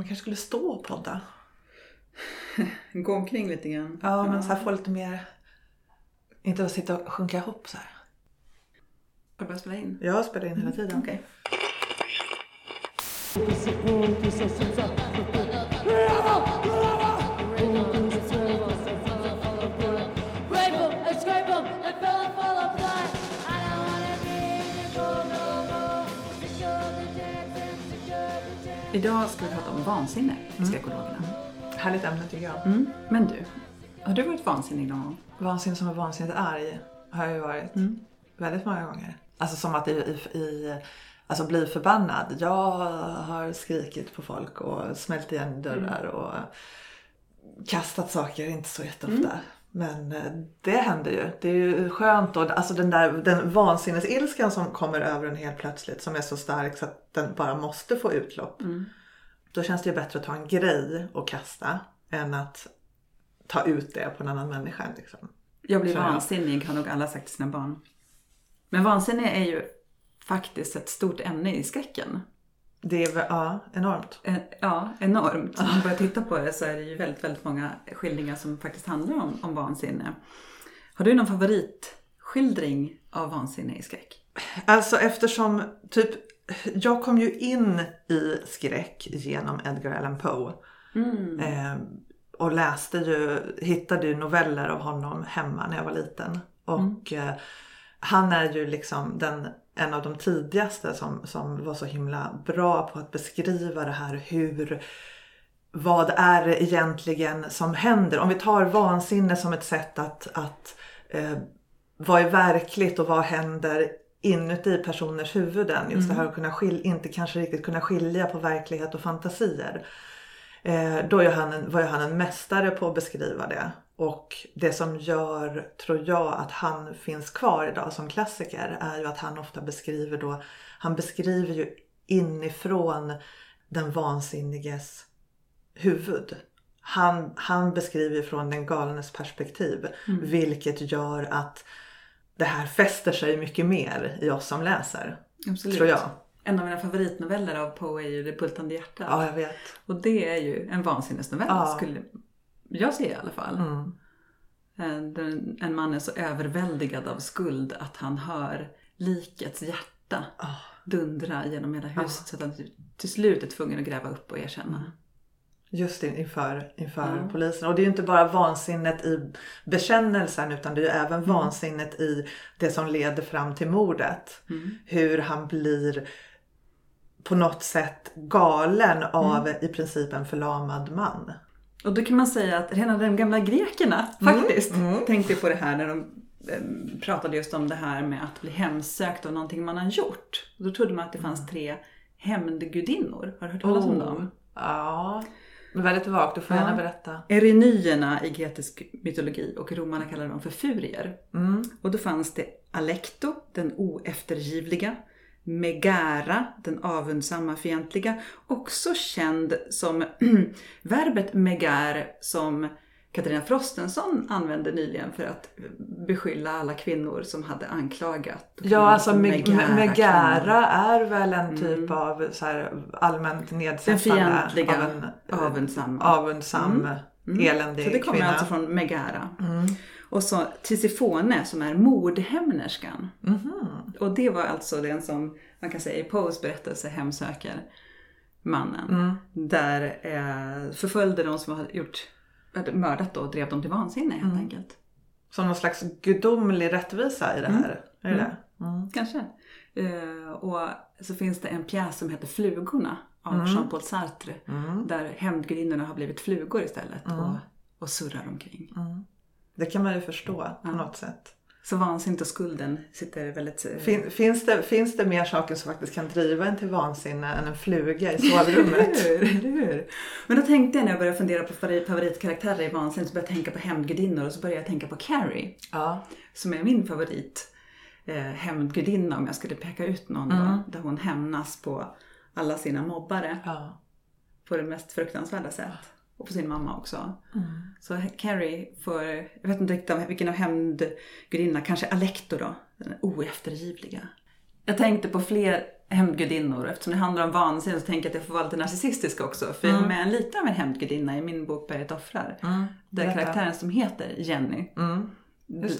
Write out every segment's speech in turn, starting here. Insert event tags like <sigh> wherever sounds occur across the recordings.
Man kanske skulle stå och podda. <laughs> Gå omkring lite grann. Ja, men så här få lite mer... Inte att sitta och sjunka ihop så här. Har du börjat spela in? Jag spelar in hela tiden. Okej. Rape Idag ska vi prata om vansinne i skräckologerna. Härligt ämne tycker jag. Mm. Men du, har du varit vansinnig någon gång? Vansinnig som är vansinnigt arg har jag ju varit väldigt många gånger. Alltså som att i, i, i alltså bli förbannad. Jag har skrikit på folk och smält igen dörrar och kastat saker, inte så jätteofta. Men eh, det händer ju. Det är ju skönt och alltså den där den vansinnesilskan som kommer över en helt plötsligt som är så stark så att den bara måste få utlopp. Då känns det ju bättre att ta en grej och kasta än att ta ut det på en annan människa. Liksom. Jag blir Så vansinnig har nog alla sagt till sina barn. Men vansinne är ju faktiskt ett stort ämne i skräcken. Det är ja, enormt. Ja, enormt. Om man börjar titta på det så är det ju väldigt, väldigt många skildringar som faktiskt handlar om, om vansinne. Har du någon favoritskildring av vansinne i skräck? Alltså eftersom typ jag kom ju in i skräck genom Edgar Allan Poe. Eh, och läste ju, hittade ju noveller av honom hemma när jag var liten. Och eh, han är ju liksom den, en av de tidigaste som, som var så himla bra på att beskriva det här hur vad är det egentligen som händer? Om vi tar vansinne som ett sätt att, att eh, vad är verkligt och vad händer inuti personers huvuden? Just det här att kunna skil- inte kanske riktigt kunna skilja på verklighet och fantasier. Eh, då är han en, var han en mästare på att beskriva det. Och det som gör, tror jag, att han finns kvar idag som klassiker är ju att han ofta beskriver då, han beskriver ju inifrån den vansinniges huvud. Han, han beskriver från den galnes perspektiv. Vilket gör att det här fäster sig mycket mer i oss som läser. Absolut. Tror jag. En av mina favoritnoveller av Poe är ju Det bultande hjärtat. Ja, jag vet. Och det är ju en vansinnesnovell, Ja. skulle jag säga i alla fall. Mm. Eh, där En man är så överväldigad av skuld att han hör likets hjärta Ah. dundra genom hela huset så att han till- slut är tvungen att gräva upp och erkänna. Just in- inför, inför Mm. polisen. Och det är ju inte bara vansinnet i bekännelsen utan det är ju även vansinnet i det som leder fram till mordet. Hur han blir på något sätt galen av i princip en förlamad man. Och då kan man säga att redan de gamla grekerna faktiskt tänkte på det här när de eh, pratade just om det här med att bli hemsökt av någonting man har gjort. Då trodde man att det fanns tre hämndgudinnor. Har du hört talas om Oh. dem? Ja, väldigt vagt. Du får gärna Ja. berätta. Erenyerna i grekisk mytologi och romarna kallade dem för furier. Mm. Och då fanns det Alekto, den oeftergivliga, Megara, den avundsamma fientliga, också känd som <clears throat> verbet megar som Katarina Frostenson använde nyligen för att beskylla alla kvinnor som hade anklagat. Ja, alltså Meg- Megara är väl en typ av så här allmänt nedsättande fientliga, av en eh, avundsamma. avundsam, eländig Mm. Så det kommer kvinna. alltså från Megara. Och så Tisifone som är mordhämnerskan. Och det var alltså den som man kan säga i Poes berättelse hemsöker mannen. Där eh, förföljde de som hade gjort hade mördat då och drev dem till vansinne helt enkelt. Som någon slags gudomlig rättvisa i det här. Är det det? Mm. Kanske. Eh, och så finns det en pjäs som heter Flugorna av Jean-Paul Sartre. Där hämndgudinnorna har blivit flugor istället och, och surrar omkring. Det kan man ju förstå på något sätt. Så vansinnet och skulden sitter väldigt... eh, Fin, finns, det, finns det mer saker som faktiskt kan driva en till vansinne än en fluga i sovrummet? <laughs> hur? Men då tänkte jag när jag började fundera på favorit- favoritkaraktärer i vansinne så började jag tänka på hämndgudinnor och så började jag tänka på Carrie. ja. Som är min favorit eh, hämndgudinna om jag skulle peka ut någon då. Där hon hämnas på alla sina mobbare ja. på det mest fruktansvärda sätt. Och på sin mamma också. Så Carrie får, jag vet inte riktigt vilken av hämndgudinnorna, kanske Alekto då. Den oeftergivliga. Jag tänkte på fler hämndgudinnor. Eftersom det handlar om vansinne så tänker jag att jag får vara lite narcissistisk också. För jag är med lite av en hämndgudinna i min bok Berget offrar. Där Berätta. karaktären som heter Jenny Mm.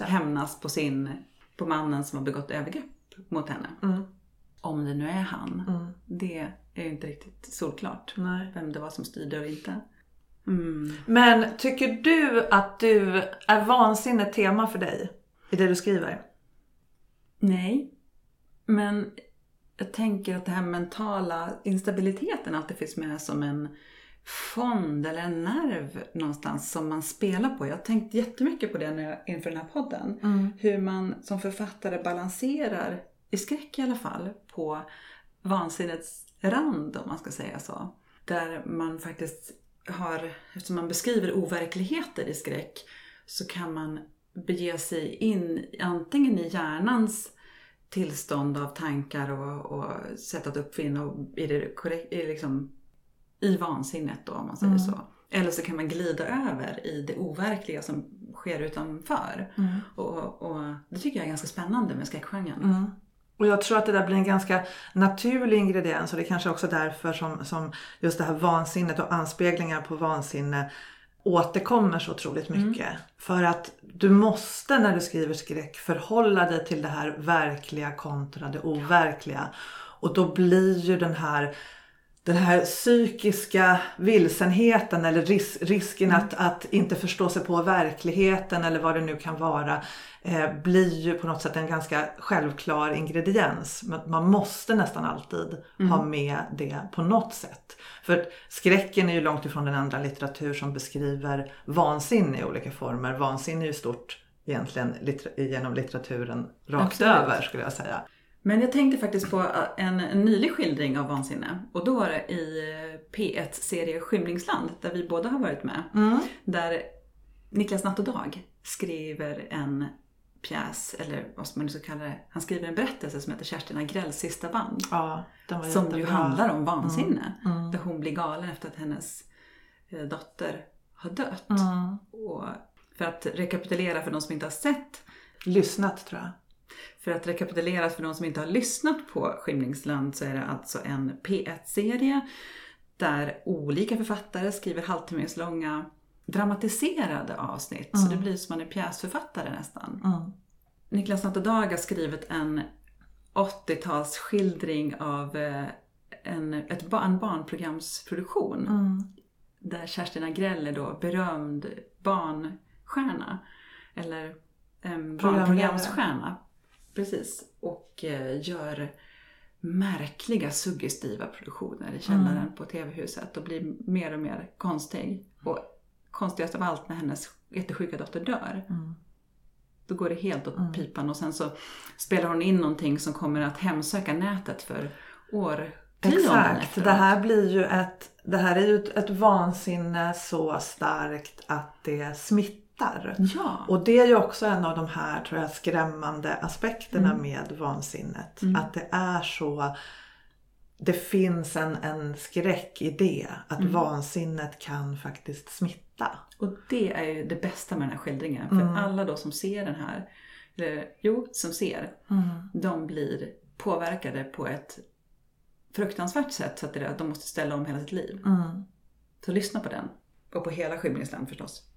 Hämnas på sin, på mannen som har begått övergrepp mot henne. Mm. Om det nu är han. Mm. Det är ju inte riktigt solklart. Nej. Vem det var som styrde och inte. Mm. Men tycker du att du är vansinne ett tema för dig i det du skriver? Nej. Men jag tänker att den här mentala instabiliteten alltid finns med som en fond eller en nerv någonstans som man spelar på. Jag har tänkt jättemycket på det när jag, inför den här podden. Hur man som författare balanserar, i skräck i alla fall, på vansinnets rand om man ska säga så. Där man faktiskt har, eftersom man beskriver overkligheter i skräck, så kan man bege sig in antingen i hjärnans tillstånd av tankar och, och sätt att uppfinna och i, det korrekt, i, liksom, i vansinnet då om man säger så. Eller så kan man glida över i det overkliga som sker utanför. Och, och det tycker jag är ganska spännande med skräckgenren. Och jag tror att det där blir en ganska naturlig ingrediens och det är kanske också därför som, som just det här vansinnet och anspeglingar på vansinne återkommer så otroligt mycket. För att du måste när du skriver skräck förhålla dig till det här verkliga kontra det overkliga. Och då blir ju den här den här psykiska vilsenheten eller ris risken att, att inte förstå sig på verkligheten eller vad det nu kan vara eh, blir ju på något sätt en ganska självklar ingrediens. Men man måste nästan alltid ha med det på något sätt. För skräcken är ju långt ifrån den andra litteratur som beskriver vansinne i olika former. Vansinne är ju stort egentligen litter genom litteraturen rakt Absolut. över skulle jag säga. Men jag tänkte faktiskt på en, en nylig skildring av vansinne. Och då var det i P1-serie Skymningsland, där vi båda har varit med. Där Niklas Natt och Dag skriver en pjäs, eller vad man nu ska kalla det. Han skriver en berättelse som heter Kerstin Agrells sista band. Ja, Som ju handlar om vansinne. Där hon blir galen efter att hennes eh, dotter har dött. Mm. Och för att rekapitulera för de som inte har sett Lyssnat tror jag. För att rekapitulera för de som inte har lyssnat på Skymningsland så är det alltså en P1-serie där olika författare skriver halvtimmeslånga dramatiserade avsnitt. Så det blir som man är pjäsförfattare nästan. Mm. Niklas Natt och Dag har skrivit en 80-talsskildring av eh, en, ett, en barnprogramsproduktion. Där Kerstin Agrell är då berömd barnstjärna. Eller en barnprogramsstjärna. Precis. Och eh, gör märkliga suggestiva produktioner i källaren på TV-huset och blir mer och mer konstig. Och konstigast av allt när hennes jättesjuka dotter dör. Då går det helt åt pipan och sen så spelar hon in någonting som kommer att hemsöka nätet för årtionden Exakt, efteråt. det här blir ju ett, det här är ju ett, ett vansinne så starkt att det smittar. Ja. Och det är ju också en av de här tror jag skrämmande aspekterna med vansinnet. Att det är så det finns en, en skräck i det. Att vansinnet kan faktiskt smitta. Och det är ju det bästa med den här skildringen. För alla då som ser den här, eller jo, som ser, de blir påverkade på ett fruktansvärt sätt så att det, att de måste ställa om hela sitt liv. Så lyssna på den. Och på hela Skymningsland förstås.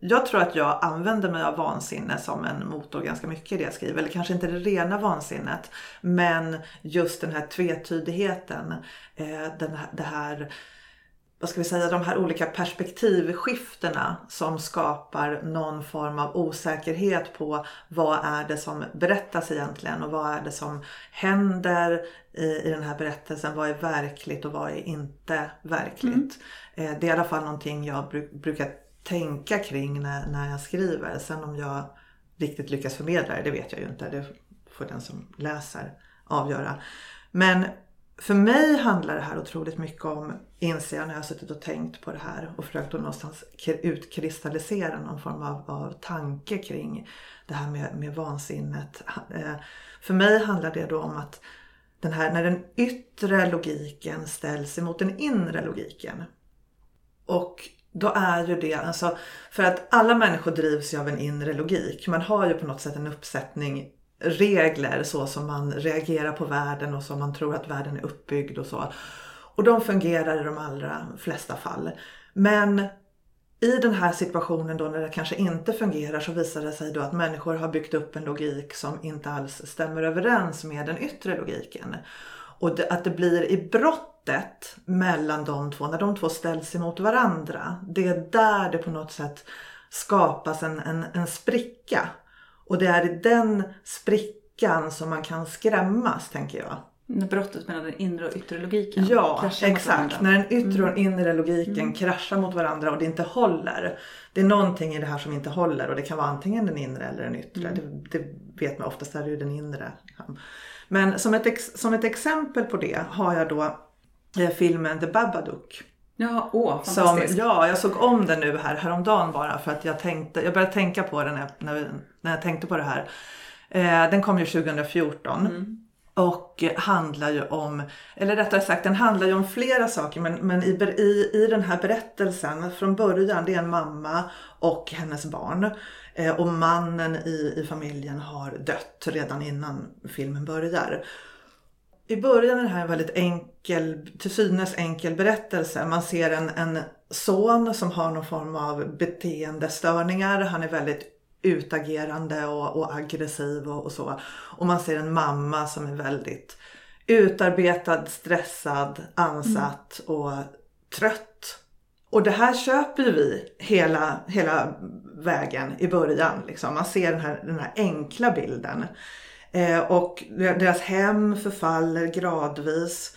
Jag tror att jag använder mig av vansinne som en motor ganska mycket i det jag skriver. Eller kanske inte det rena vansinnet. Men just den här tvetydigheten. Eh, den här, det här, vad ska vi säga, de här olika perspektivskiftena som skapar någon form av osäkerhet på vad är det som berättas egentligen och vad är det som händer i, i den här berättelsen. Vad är verkligt och vad är inte verkligt. Eh, det är i alla fall någonting jag bru- brukar tänka kring när, när jag skriver. Sen om jag riktigt lyckas förmedla det, det vet jag ju inte. Det får den som läser avgöra. Men för mig handlar det här otroligt mycket om, inser jag när jag har suttit och tänkt på det här och försökt att någonstans utkristallisera någon form av, av tanke kring det här med, med vansinnet. Eh, för mig handlar det då om att den här, när den yttre logiken ställs emot den inre logiken. Och då är ju det, alltså, för att alla människor drivs ju av en inre logik. Man har ju på något sätt en uppsättning regler så som man reagerar på världen och som man tror att världen är uppbyggd och så. Och de fungerar i de allra flesta fall. Men i den här situationen då när det kanske inte fungerar så visar det sig då att människor har byggt upp en logik som inte alls stämmer överens med den yttre logiken. Och det, att det blir i brott brottet mellan de två, när de två ställs emot varandra. Det är där det på något sätt skapas en, en, en spricka. Och det är i den sprickan som man kan skrämmas tänker jag. När brottet mellan den inre och yttre logiken Ja, exakt. När den yttre och den inre logiken kraschar mot varandra och det inte håller. Det är någonting i det här som inte håller och det kan vara antingen den inre eller den yttre. Det, det vet man oftast är det ju den inre. Men som ett, som ett exempel på det har jag då filmen The Babadook. Ja, åh, Som, ja, jag såg om den nu här häromdagen bara för att jag tänkte, jag började tänka på den när, när, när jag tänkte på det här. Eh, den kom ju 2014. Och handlar ju om, eller rättare sagt den handlar ju om flera saker men, men i, i, i den här berättelsen från början det är en mamma och hennes barn. Eh, och mannen i, i familjen har dött redan innan filmen börjar. I början är det här en väldigt enkel, till synes enkel berättelse. Man ser en, en son som har någon form av beteendestörningar. Han är väldigt utagerande och, och aggressiv och, och så. Och man ser en mamma som är väldigt utarbetad, stressad, ansatt och trött. Och det här köper ju vi hela, hela vägen i början. Liksom. Man ser den här, den här enkla bilden. Eh, och deras hem förfaller gradvis.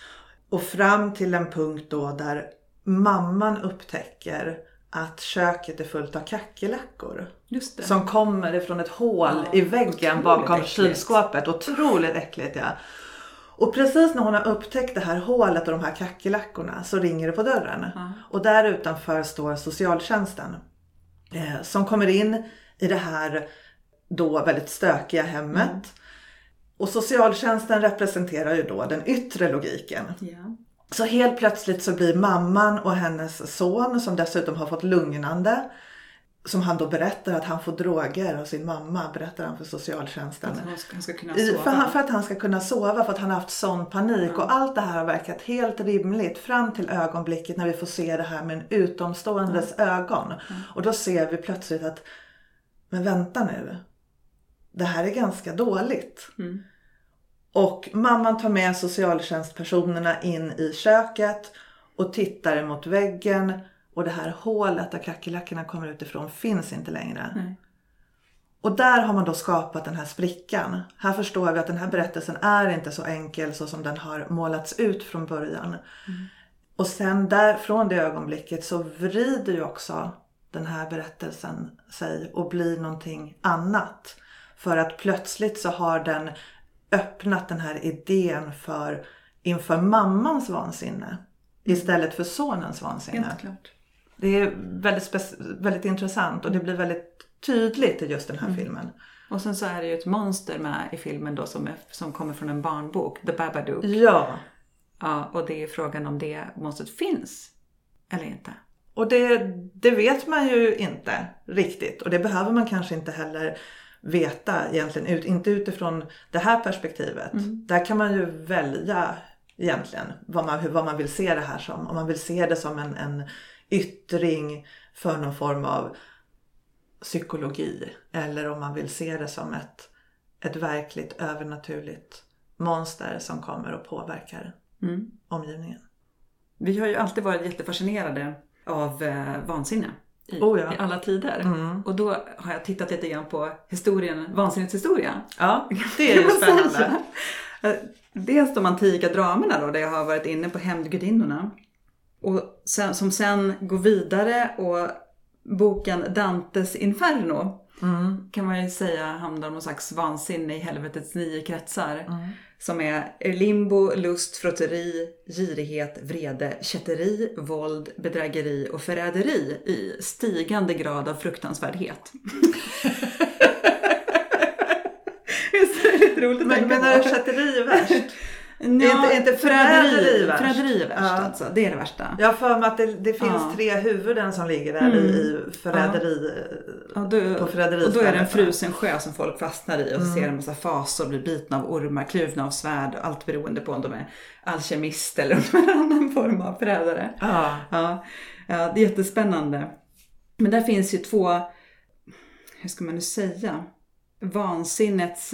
Och fram till en punkt då där mamman upptäcker att köket är fullt av kackerlackor. Som kommer ifrån ett hål Ja, i väggen bakom äckligt. kylskåpet. Otroligt äckligt ja. Och precis när hon har upptäckt det här hålet och de här kackerlackorna så ringer det på dörren. Ja. Och där utanför står socialtjänsten. Eh, som kommer in i det här då väldigt stökiga hemmet. Mm. Och socialtjänsten representerar ju då den yttre logiken. Ja. Så helt plötsligt så blir mamman och hennes son som dessutom har fått lugnande. Som han då berättar att han får droger av sin mamma berättar han för socialtjänsten. Att han ska, kunna sova. för, han, för att han ska kunna sova för att han har haft sån panik och allt det här har verkat helt rimligt fram till ögonblicket när vi får se det här med en utomståendes ögon. Och då ser vi plötsligt att men vänta nu. Det här är ganska dåligt. Mm. Och mamman tar med socialtjänstpersonerna in i köket och tittar emot väggen och det här hålet där kackerlackorna kommer utifrån finns inte längre. Nej. Och där har man då skapat den här sprickan. Här förstår vi att den här berättelsen är inte så enkel så som den har målats ut från början. Och sen där, från det ögonblicket så vrider ju också den här berättelsen sig och blir någonting annat. För att plötsligt så har den öppnat den här idén för inför mammans vansinne istället för sonens vansinne. Helt klart. Det är väldigt, väldigt intressant och det blir väldigt tydligt i just den här Mm. filmen. Och sen så är det ju ett monster med i filmen då som, är, som kommer från en barnbok, The Babadook. Ja, Ja, och det är frågan om det monstret finns eller inte. och det, det vet man ju inte riktigt och det behöver man kanske inte heller veta egentligen, ut, inte utifrån det här perspektivet. Där kan man ju välja egentligen vad man, vad man vill se det här som. Om man vill se det som en, en yttring för någon form av psykologi eller om man vill se det som ett, ett verkligt övernaturligt monster som kommer och påverkar Mm. omgivningen. Vi har ju alltid varit jättefascinerade av eh, vansinne. I, Oh ja. I alla tider. Mm. Och då har jag tittat lite grann på historien, vansinnets historia. Ja, <laughs> det är ju spännande. Eh, Dels de antika dramerna då, där jag har varit inne på hämndgudinnorna. Och sen, som sen går vidare och boken Dantes Inferno Mm. kan man ju säga handlar om någon slags vansinne i helvetets nio kretsar. Mm. Som är limbo, lust, frotteri, girighet, vrede, kätteri, våld, bedrägeri och förräderi i stigande grad av fruktansvärdhet. <laughs> <laughs> Visst är det lite roligt att Men tänka på? kätteri är värst? <laughs> inte- inte förräderi värst. Förräderi är värst Ja. alltså. Det är det värsta. Jag har för mig att det, det finns Ja. tre huvuden som ligger där i, i förräderi. Ja, då, På förräderi och då är det en frusen sjö som folk fastnar i och så ser en massa fasor, blir bitna av ormar, kluvna av svärd. Allt beroende på om de är alkemist eller om de är annan form av förrädare. Ja. Ja, ja, det är jättespännande. Men där finns ju två, hur ska man nu säga, vansinnets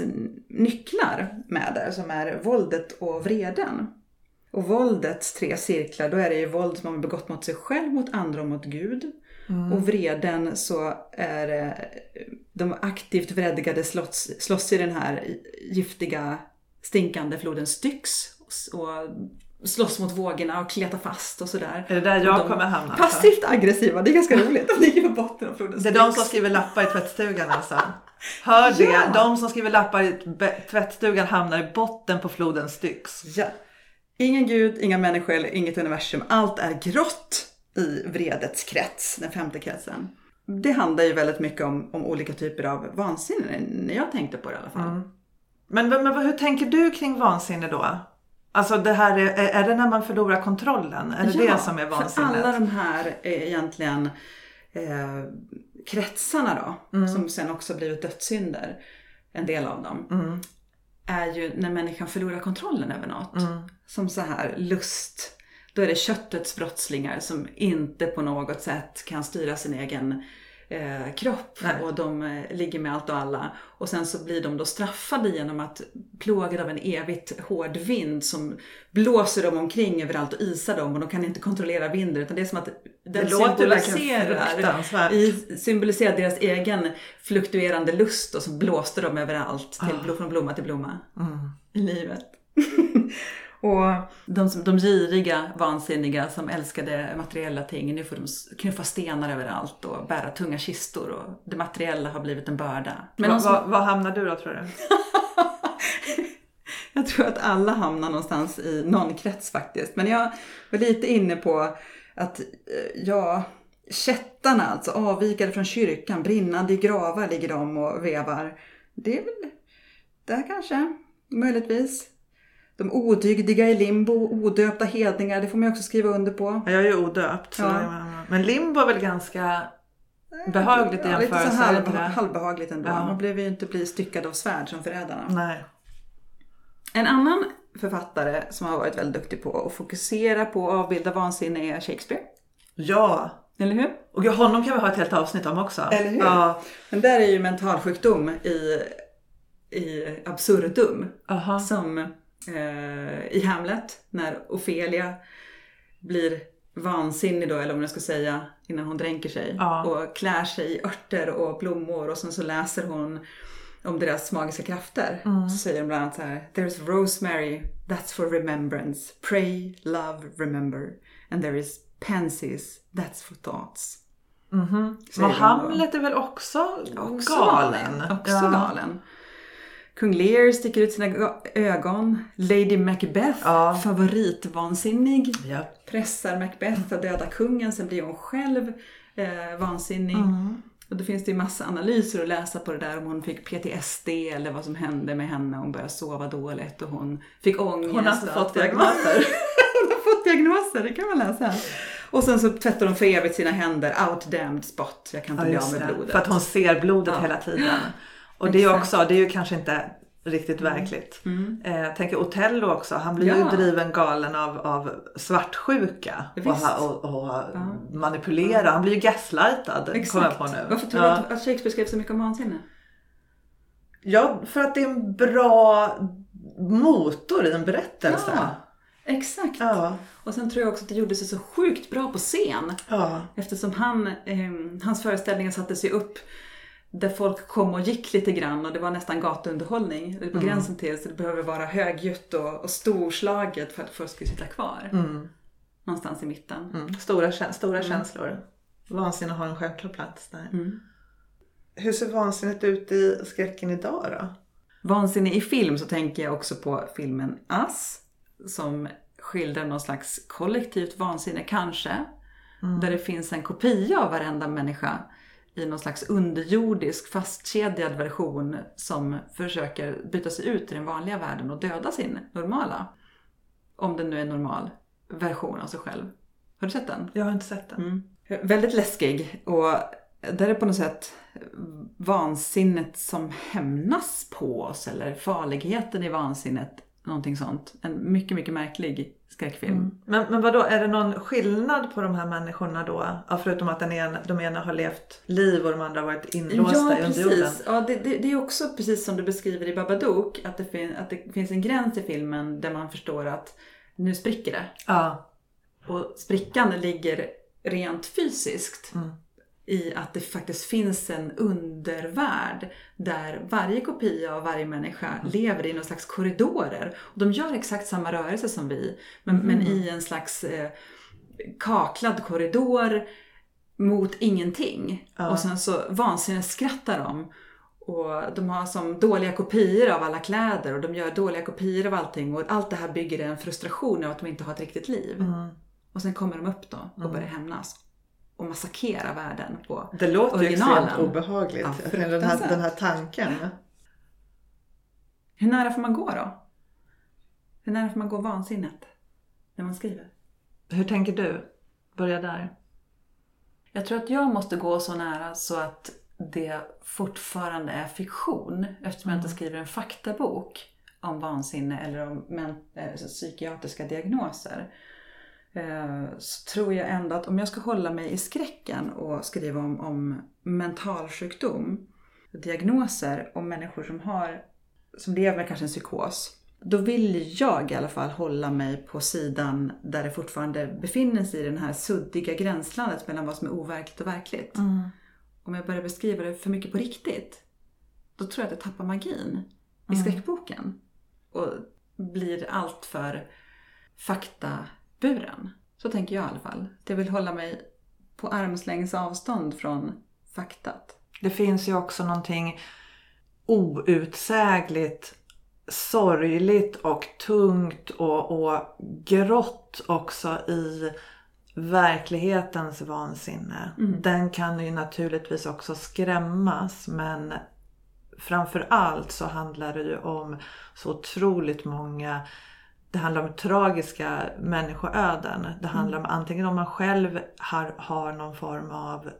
nycklar med där som är våldet och vreden. Och våldets tre cirklar, då är det ju våld som man har begått mot sig själv, mot andra och mot Gud. Och vreden så är det de aktivt vredgade slåss, slåss i den här giftiga, stinkande floden Styx och slåss mot vågorna och kletar fast och sådär. Är det där jag de- kommer hamna? Passivt aggressiva, det är ganska roligt. De ligger på botten av floden Det är Styx. de som skriver lappar i tvättstugan alltså. Hör det? Ja. De som skriver lappar i tvättstugan hamnar i botten på floden Styx. Ja. Ingen gud, inga människor inget universum. Allt är grått i vredets krets, den femte kretsen. Det handlar ju väldigt mycket om, om olika typer av vansinne, när jag tänkte på det i alla fall. Men, men, men hur tänker du kring vansinne då? Alltså det här är, är det när man förlorar kontrollen? Är det det som är För vansinnet? alla de här är egentligen eh, kretsarna då, Mm. som sen också blivit dödssynder, en del av dem, Mm. är ju när människan förlorar kontrollen över något. Mm. Som så här lust. Då är det köttets brottslingar som inte på något sätt kan styra sin egen eh, kropp Nej. och de eh, ligger med allt och alla. Och sen så blir de då straffade genom att plågade av en evigt hård vind som blåser dem omkring överallt och isar dem och de kan inte kontrollera vinden utan det är som att den Det symboliserar, i, symboliserar deras egen fluktuerande lust och så blåste de överallt till, Ah. från blomma till blomma Mm. i livet. Och de, de giriga, vansinniga som älskade materiella ting, nu får de knuffa stenar överallt och bära tunga kistor och det materiella har blivit en börda. Men de som, vad hamnar du då tror du? <laughs> jag tror att alla hamnar någonstans i någon krets faktiskt. Men jag var lite inne på att, eh, ja, kättarna alltså, avvikade från kyrkan, brinnande i gravar ligger de och vevar. Det är väl där kanske, möjligtvis. De odygdiga i limbo, odöpta hedningar, det får man ju också skriva under på. Jag är ju odöpt. Ja. det- Men limbo är väl ganska behagligt i Ja, lite så jämförelse? halv, är halvbehagligt ändå. Ja. Man behöver ju inte bli styckad av svärd som förrädarna. Nej. En annan författare som har varit väldigt duktig på att fokusera på och avbilda vansinne är Shakespeare. Ja. Eller hur? Och honom kan vi ha ett helt avsnitt om också. Eller hur? Ja. Men där är ju mentalsjukdom i, i absurdum. Aha. Som eh, i Hamlet när Ofelia blir vansinnig då, eller om jag ska säga, innan hon dränker sig. Ja. Och klär sig i örter och blommor och sen så läser hon om deras magiska krafter. Så säger de bland annat så här. There's rosemary, that's for remembrance. Pray, love, remember. And there is pansies, that's for thoughts. Men de då. Hamlet är väl också, Också galen? Också Ja. galen. Kung Lear sticker ut sina ögon. Lady Macbeth, Ja. favoritvansinnig. Ja. Pressar Macbeth att döda kungen, sen blir hon själv eh, vansinnig. Mm. Och då finns det ju massa analyser att läsa på det där om hon fick PTSD eller vad som hände med henne. Hon började sova dåligt och hon fick ångest. Hon har alltså fått diagnoser. <laughs> hon har fått diagnoser, det kan man läsa. Och sen så tvättar hon för evigt sina händer. Out damned spot. Jag kan inte Ja, bli av med det. blodet. För att hon ser blodet Ja. hela tiden. <laughs> Och det är ju Exakt. också, det är ju kanske inte riktigt verkligt. Eh, jag tänker Otello också, han blir Ja. ju driven galen av, av svartsjuka. Och, Visst. ha- och, och manipulera, han blir ju gaslightad jag på nu. Varför tror ja. du att- Shakespeare skrev så mycket om vansinne? ja, för att det är en bra motor i en berättelse. Ja, exakt. Ja. Och sen tror jag också att det gjorde sig så sjukt bra på scen. ja. Eftersom han, eh, hans föreställningar satte sig upp där folk kom och gick lite grann och det var nästan gatuunderhållning. Det på gränsen till så det behöver vara högljutt och, och storslaget för att folk ska sitta kvar. Mm. Någonstans i mitten. Mm. Stora, stora känslor. Vansinne har en självklar plats där. Mm. Hur ser vansinnet ut i skräcken idag då? Vansinne i film så tänker jag också på filmen Us. Som skildrar någon slags kollektivt vansinne kanske. Där det finns en kopia av varenda människa i någon slags underjordisk fastkedjad version som försöker byta sig ut i den vanliga världen och döda sin normala. om den nu är normal, version av sig själv. Har du sett den? Jag har inte sett den. Mm. Väldigt läskig och där är på något sätt vansinnet som hämnas på oss eller farligheten i vansinnet, någonting sånt. En mycket, mycket märklig skräckfilm. Men, men vadå, är det någon skillnad på de här människorna då? Ja, förutom att den ena, de ena har levt liv och de andra har varit inlåsta Ja, i underjorden. precis. Ja, det, det, det är också precis som du beskriver i Babadook, att det, fin, att det finns en gräns i filmen där man förstår att nu spricker det. Ja. Och sprickan ligger rent fysiskt Mm. I att det faktiskt finns en undervärld där varje kopia av varje människa Mm. lever i någon slags korridorer. Och de gör exakt samma rörelse som vi, men, Mm. men i en slags eh, kaklad korridor mot ingenting. Ja. Och sen så vansinnigt skrattar de. Och de har som dåliga kopior av alla kläder och de gör dåliga kopior av allting. Och allt det här bygger en frustration av att de inte har ett riktigt liv. Mm. Och sen kommer de upp då och börjar hämnas. Och massakera världen på Det låter ju originalen. extremt obehagligt. Ja, den, här, den här tanken. Hur nära får man gå då? Hur nära får man gå vansinnet när man skriver? Hur tänker du? Börja där. Jag tror att jag måste gå så nära så att det fortfarande är fiktion eftersom jag inte skriver en faktabok om vansinne eller om men, eh, psykiatriska diagnoser. Eh, Så tror jag ändå att om jag ska hålla mig i skräcken och skriva om, om mentalsjukdom, diagnoser om människor som har som lever med kanske en psykos. Då vill jag i alla fall hålla mig på sidan där det fortfarande befinner sig i den här suddiga gränslandet mellan vad som är overkligt och verkligt. Om jag börjar beskriva det för mycket på riktigt, då tror jag att jag tappar magin i skräckboken. Och blir allt för faktaburen. Så tänker jag i alla fall. Jag vill hålla mig på armslängds avstånd från faktat. Det finns ju också någonting outsägligt sorgligt och tungt och, och grått också i verklighetens vansinne. Den kan ju naturligtvis också skrämmas men framför allt så handlar det ju om så otroligt många det handlar om tragiska människoöden. Det handlar om antingen om man själv har, har någon form av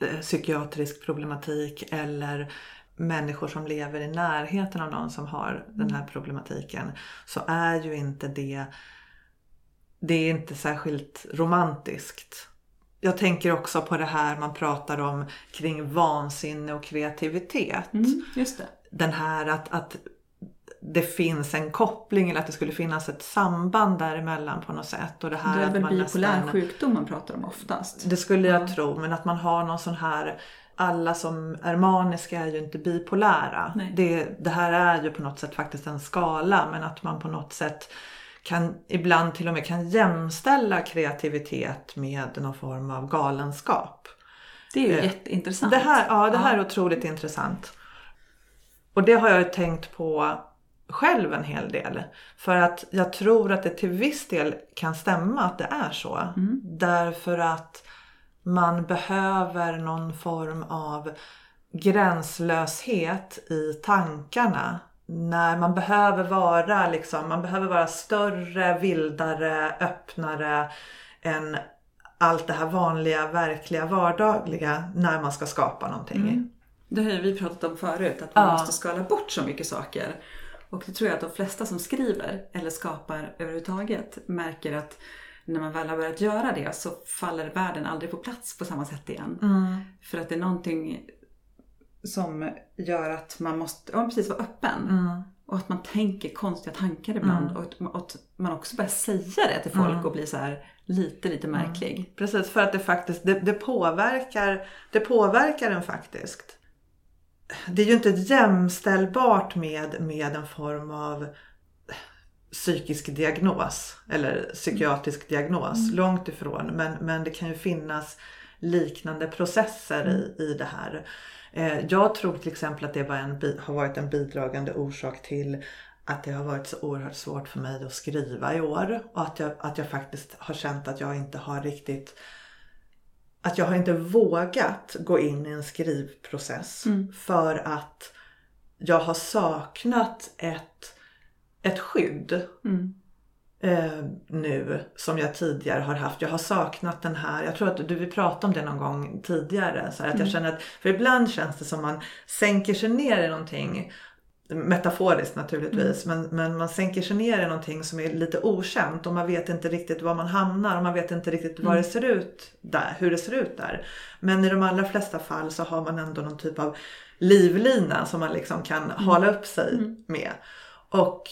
eh, psykiatrisk problematik eller människor som lever i närheten av någon som har den här problematiken. Så är ju inte det det är inte särskilt romantiskt. Jag tänker också på det här man pratar om kring vansinne och kreativitet. just det. Den här att, att det finns en koppling eller att det skulle finnas ett samband däremellan på något sätt. Och det här Det är att väl man bipolär nästan- sjukdom man pratar om oftast. det skulle jag tro, men att man har någon sån här alla som är maniska är ju inte bipolära. Det, det här är ju på något sätt faktiskt en skala men att man på något sätt kan ibland till och med kan jämställa kreativitet med någon form av galenskap. Det är ju Eh, jätteintressant. Det här, ja, det här är otroligt intressant. Och det har jag ju tänkt på själv en hel del. För att jag tror att det till viss del kan stämma att det är så. Därför att man behöver någon form av gränslöshet i tankarna. När man behöver vara liksom, man behöver vara större, vildare, öppnare än allt det här vanliga, verkliga, vardagliga när man ska skapa någonting. Det har ju vi pratat om förut, att man Ja. måste skala bort så mycket saker. Och det tror jag att de flesta som skriver eller skapar överhuvudtaget märker att när man väl har börjat göra det så faller världen aldrig på plats på samma sätt igen. För att det är någonting som gör att man måste ja, precis vara öppen. Och att man tänker konstiga tankar ibland. Och, att, och att man också börjar säga det till folk och blir så här lite, lite märklig. Precis, för att det faktiskt det, det, påverkar, det påverkar en faktiskt. Det är ju inte jämställbart med, med en form av psykisk diagnos eller psykiatrisk diagnos. Långt ifrån. Men, men det kan ju finnas liknande processer i, i det här. Eh, jag tror till exempel att det var en, har varit en bidragande orsak till att det har varit så oerhört svårt för mig att skriva i år. Och att jag, att jag faktiskt har känt att jag inte har riktigt att jag har inte vågat gå in i en skrivprocess för att jag har saknat ett, ett skydd. eh, nu som jag tidigare har haft. Jag har saknat den här, jag tror att du vill prata om det någon gång tidigare. Så här, att jag känner att, för ibland känns det som man sänker sig ner i någonting Metaforiskt naturligtvis, men, men man sänker sig ner i någonting som är lite okänt och man vet inte riktigt var man hamnar och man vet inte riktigt vad det ser ut där, hur det ser ut där. Men i de allra flesta fall så har man ändå någon typ av livlina som man liksom kan hala upp sig med. Och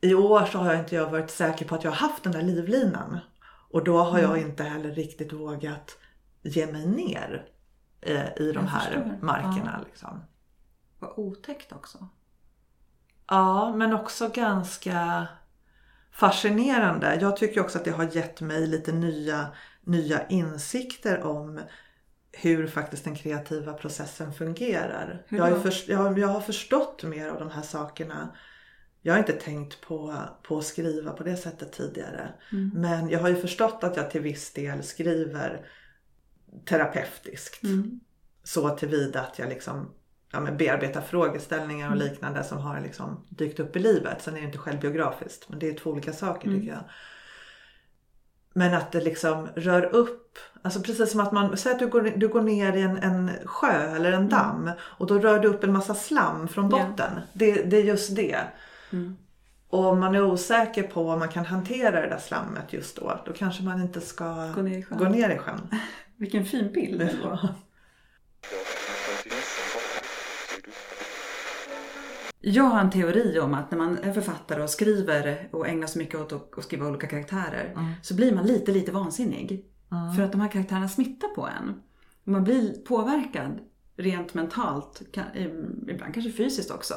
i år så har jag inte jag varit säker på att jag har haft den där livlinan. Och då har jag inte heller riktigt vågat ge mig ner eh, i de här markerna. Liksom. Vad otäckt också. Ja, men också ganska fascinerande. Jag tycker också att det har gett mig lite nya, nya insikter om hur faktiskt den kreativa processen fungerar. Jag har, först, jag, har- jag har förstått mer av de här sakerna. Jag har inte tänkt på, på att skriva på det sättet tidigare. Mm. Men jag har ju förstått att jag till viss del skriver terapeutiskt. Mm. Så tillvida att jag liksom ja, men bearbetar frågeställningar och Mm. liknande som har liksom dykt upp i livet. Sen är det inte självbiografiskt men det är två olika saker Mm. tycker jag. Men att det liksom rör upp, alltså precis som att man, säg att du går, du går ner i en, en sjö eller en damm och då rör du upp en massa slam från Mm. Botten. Det, det är just det. Mm. Och om man är osäker på om man kan hantera det där slammet just då, då kanske man inte ska Gå ner i sjön. gå ner i sjön. <laughs> Vilken fin bild <laughs> ändå. Jag har en teori om att när man är författare och skriver och ägnar sig mycket åt att skriva olika karaktärer så blir man lite, lite vansinnig. För att de här karaktärerna smittar på en. Man blir påverkad rent mentalt, ibland kanske fysiskt också,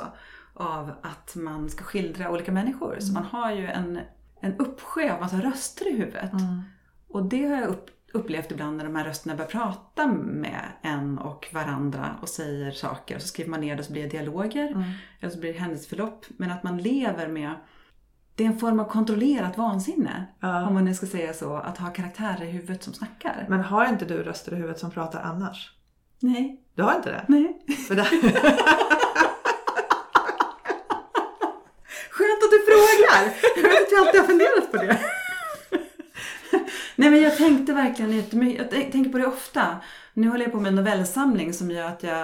av att man ska skildra olika människor. Så man har ju en, en uppsjö av massa röster i huvudet. Och det har jag upp, upplevt ibland när de här rösterna börjar prata med en och varandra och säger saker. Och så skriver man ner det och så blir det dialoger. Eller så blir det händelseförlopp. Men att man lever med... Det är en form av kontrollerat vansinne. Ja. Om man nu ska säga så. Att ha karaktärer i huvudet som snackar. Men har inte du röster i huvudet som pratar annars? Nej. Du har inte det? Nej. För det <laughs> Skönt att du frågar! Jag vet jag alltid har funderat på det. Nej men jag tänkte verkligen jättemycket, jag tänk- tänker på det ofta. Nu håller jag på med en novellsamling som gör att jag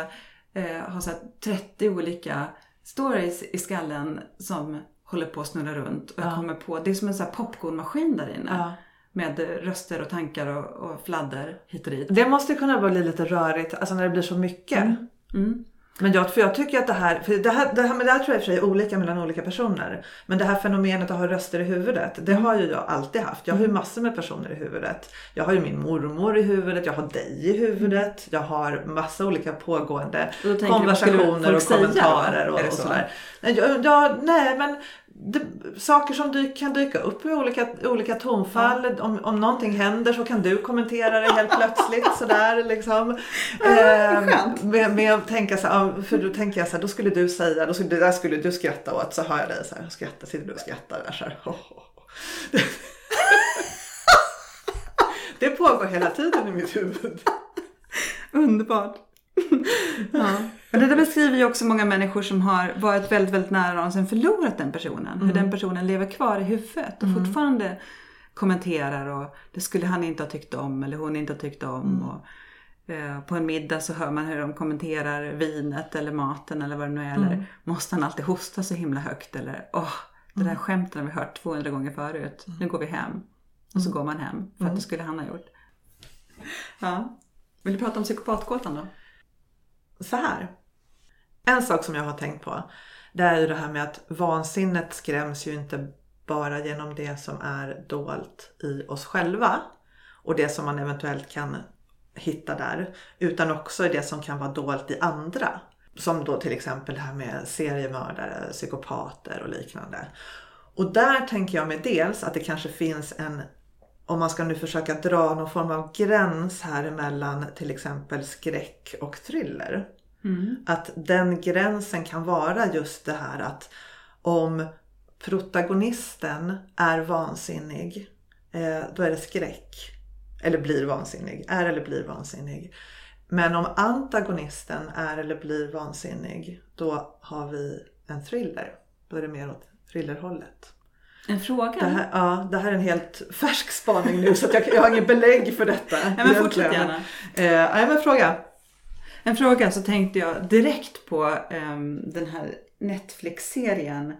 eh, har så här 30 olika stories i skallen som håller på att snurra runt. Och jag Ja. kommer på, det är som en så popcornmaskin där inne. Ja. Med röster och tankar och, och fladder hit och dit. Det måste kunna bli lite rörigt, alltså när det blir så mycket. Mm. Men jag, för jag tycker att det här, för det här, det här, men det här tror jag i och för sig är olika mellan olika personer. Men det här fenomenet att ha röster i huvudet, det har ju jag alltid haft. Jag har ju massor med personer i huvudet. Jag har ju min mormor i huvudet, jag har dig i huvudet, jag har massa olika pågående konversationer och kommentarer och, och så? sådär. Nej, Ja, ja, nej men det, saker som dyk, kan dyka upp i olika, olika tonfall. Om, om någonting händer så kan du kommentera det helt plötsligt <laughs> sådär liksom. Skönt. med, med att tänka så här, ja, för då tänker jag så här, då skulle du säga, då skulle, det där skulle du skratta åt. Så hör jag dig så här, skratta, sitter du och skrattar där så här. <laughs> Det pågår hela tiden i mitt huvud. Underbart. ja. <laughs> Och det där beskriver ju också många människor som har varit väldigt, väldigt nära och sen förlorat den personen. Hur den personen lever kvar i huvudet och fortfarande kommenterar och det skulle han inte ha tyckt om eller hon inte ha tyckt om. Och, eh, på en middag så hör man hur de kommenterar vinet eller maten eller vad det nu är. Eller måste han alltid hosta så himla högt? Eller åh, det där skämtet har vi hört 200 gånger förut. Nu går vi hem. Och så går man hem för att det skulle han ha gjort. Ja. Vill du prata om psykopatgåtan då? Så här. En sak som jag har tänkt på. Det är ju det här med att vansinnet skräms ju inte bara genom det som är dolt i oss själva. Och det som man eventuellt kan hitta där. Utan också i det som kan vara dolt i andra. Som då till exempel det här med seriemördare, psykopater och liknande. Och där tänker jag mig dels att det kanske finns en om man ska nu försöka dra någon form av gräns här emellan till exempel skräck och thriller. Att den gränsen kan vara just det här att om protagonisten är vansinnig, eh, då är det skräck. Eller blir vansinnig, är eller blir vansinnig. Men om antagonisten är eller blir vansinnig, då har vi en thriller. Då är det mer åt thrillerhållet. En fråga? Det här, ja, det här är en helt färsk spaning nu så att jag, jag har ingen belägg för detta. Nej, men fortsätt gärna. Eh, nej men fråga. En fråga så tänkte jag direkt på ehm, den här Netflix-serien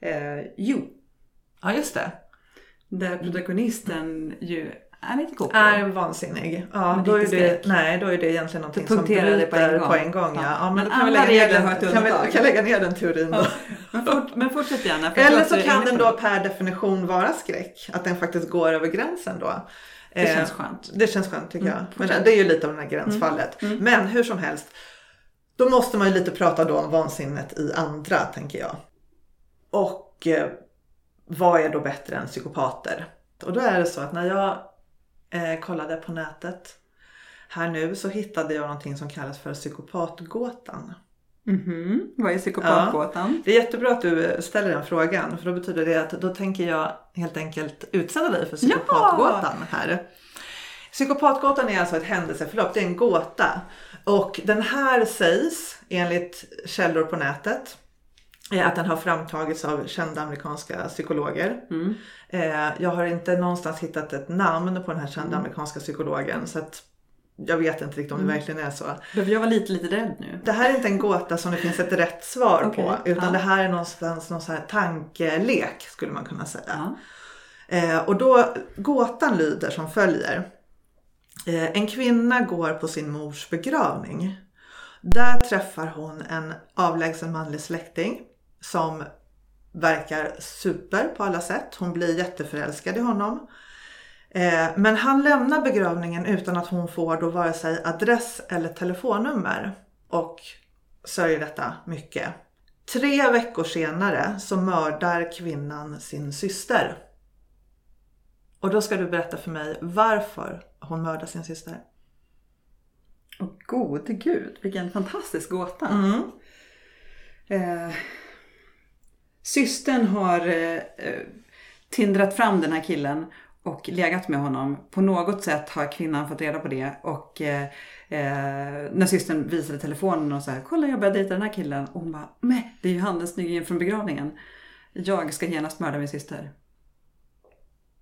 eh, You. Ja just det. Där protagonisten ju är lite koko. Är vansinnig. Ja, Men då är det, nej, då är det egentligen någonting som det på en bryter gång. på en gång. ja. Ja. Ja, men Men alla regler har ett kan vi, undantag. kan lägga ner den teorin då. Men, fort, men fortsätt gärna. Eller så kan den då per definition vara skräck. Att den faktiskt går över gränsen då. Det Eh, känns skönt. Det känns skönt tycker jag. Men fortsätt. det är ju lite av det här gränsfallet. Men hur som helst. Då måste man ju lite prata då om vansinnet i andra tänker jag. Och eh, vad är då bättre än psykopater? Och då är det så att när jag eh, kollade på nätet här nu så hittade jag någonting som kallas för psykopatgåtan. Mhm. Vad är psykopatgåtan? Det är jättebra att du ställer den frågan för då betyder det att då tänker jag helt enkelt utsätta dig för psykopatgåtan här. Psykopatgåtan är alltså ett händelseförlopp, det är en gåta. Och den här sägs enligt källor på nätet att den har framtagits av kända amerikanska psykologer. Mm. Eh, Jag har inte någonstans hittat ett namn på den här Mm. kända amerikanska psykologen så att jag vet inte riktigt om Mm. det verkligen är så. Jag vara lite, lite rädd nu? Det här är inte en gåta som det finns ett rätt svar Okej, på. Utan ja. det här är någonstans någon så här tankelek skulle man kunna säga. Ja. Eh, och då, gåtan lyder som följer. Eh, en kvinna går på sin mors begravning. Där träffar hon en avlägsen manlig släkting som verkar super på alla sätt. Hon blir jätteförälskad i honom. Eh, men han lämnar begravningen utan att hon får då vare sig adress eller telefonnummer. Och sörjer detta mycket. Tre veckor senare så mördar kvinnan sin syster. Och då ska du berätta för mig varför hon mördar sin syster. Åh gode gud, vilken fantastisk gåta. Mm. Eh, systern har eh, eh, tindrat fram den här killen och legat med honom. På något sätt har kvinnan fått reda på det och eh, eh, när systern visade telefonen och så här, kolla jag börjar dejta den här killen och hon bara, nej det är ju han den snyggingen från begravningen. Jag ska genast mörda min syster.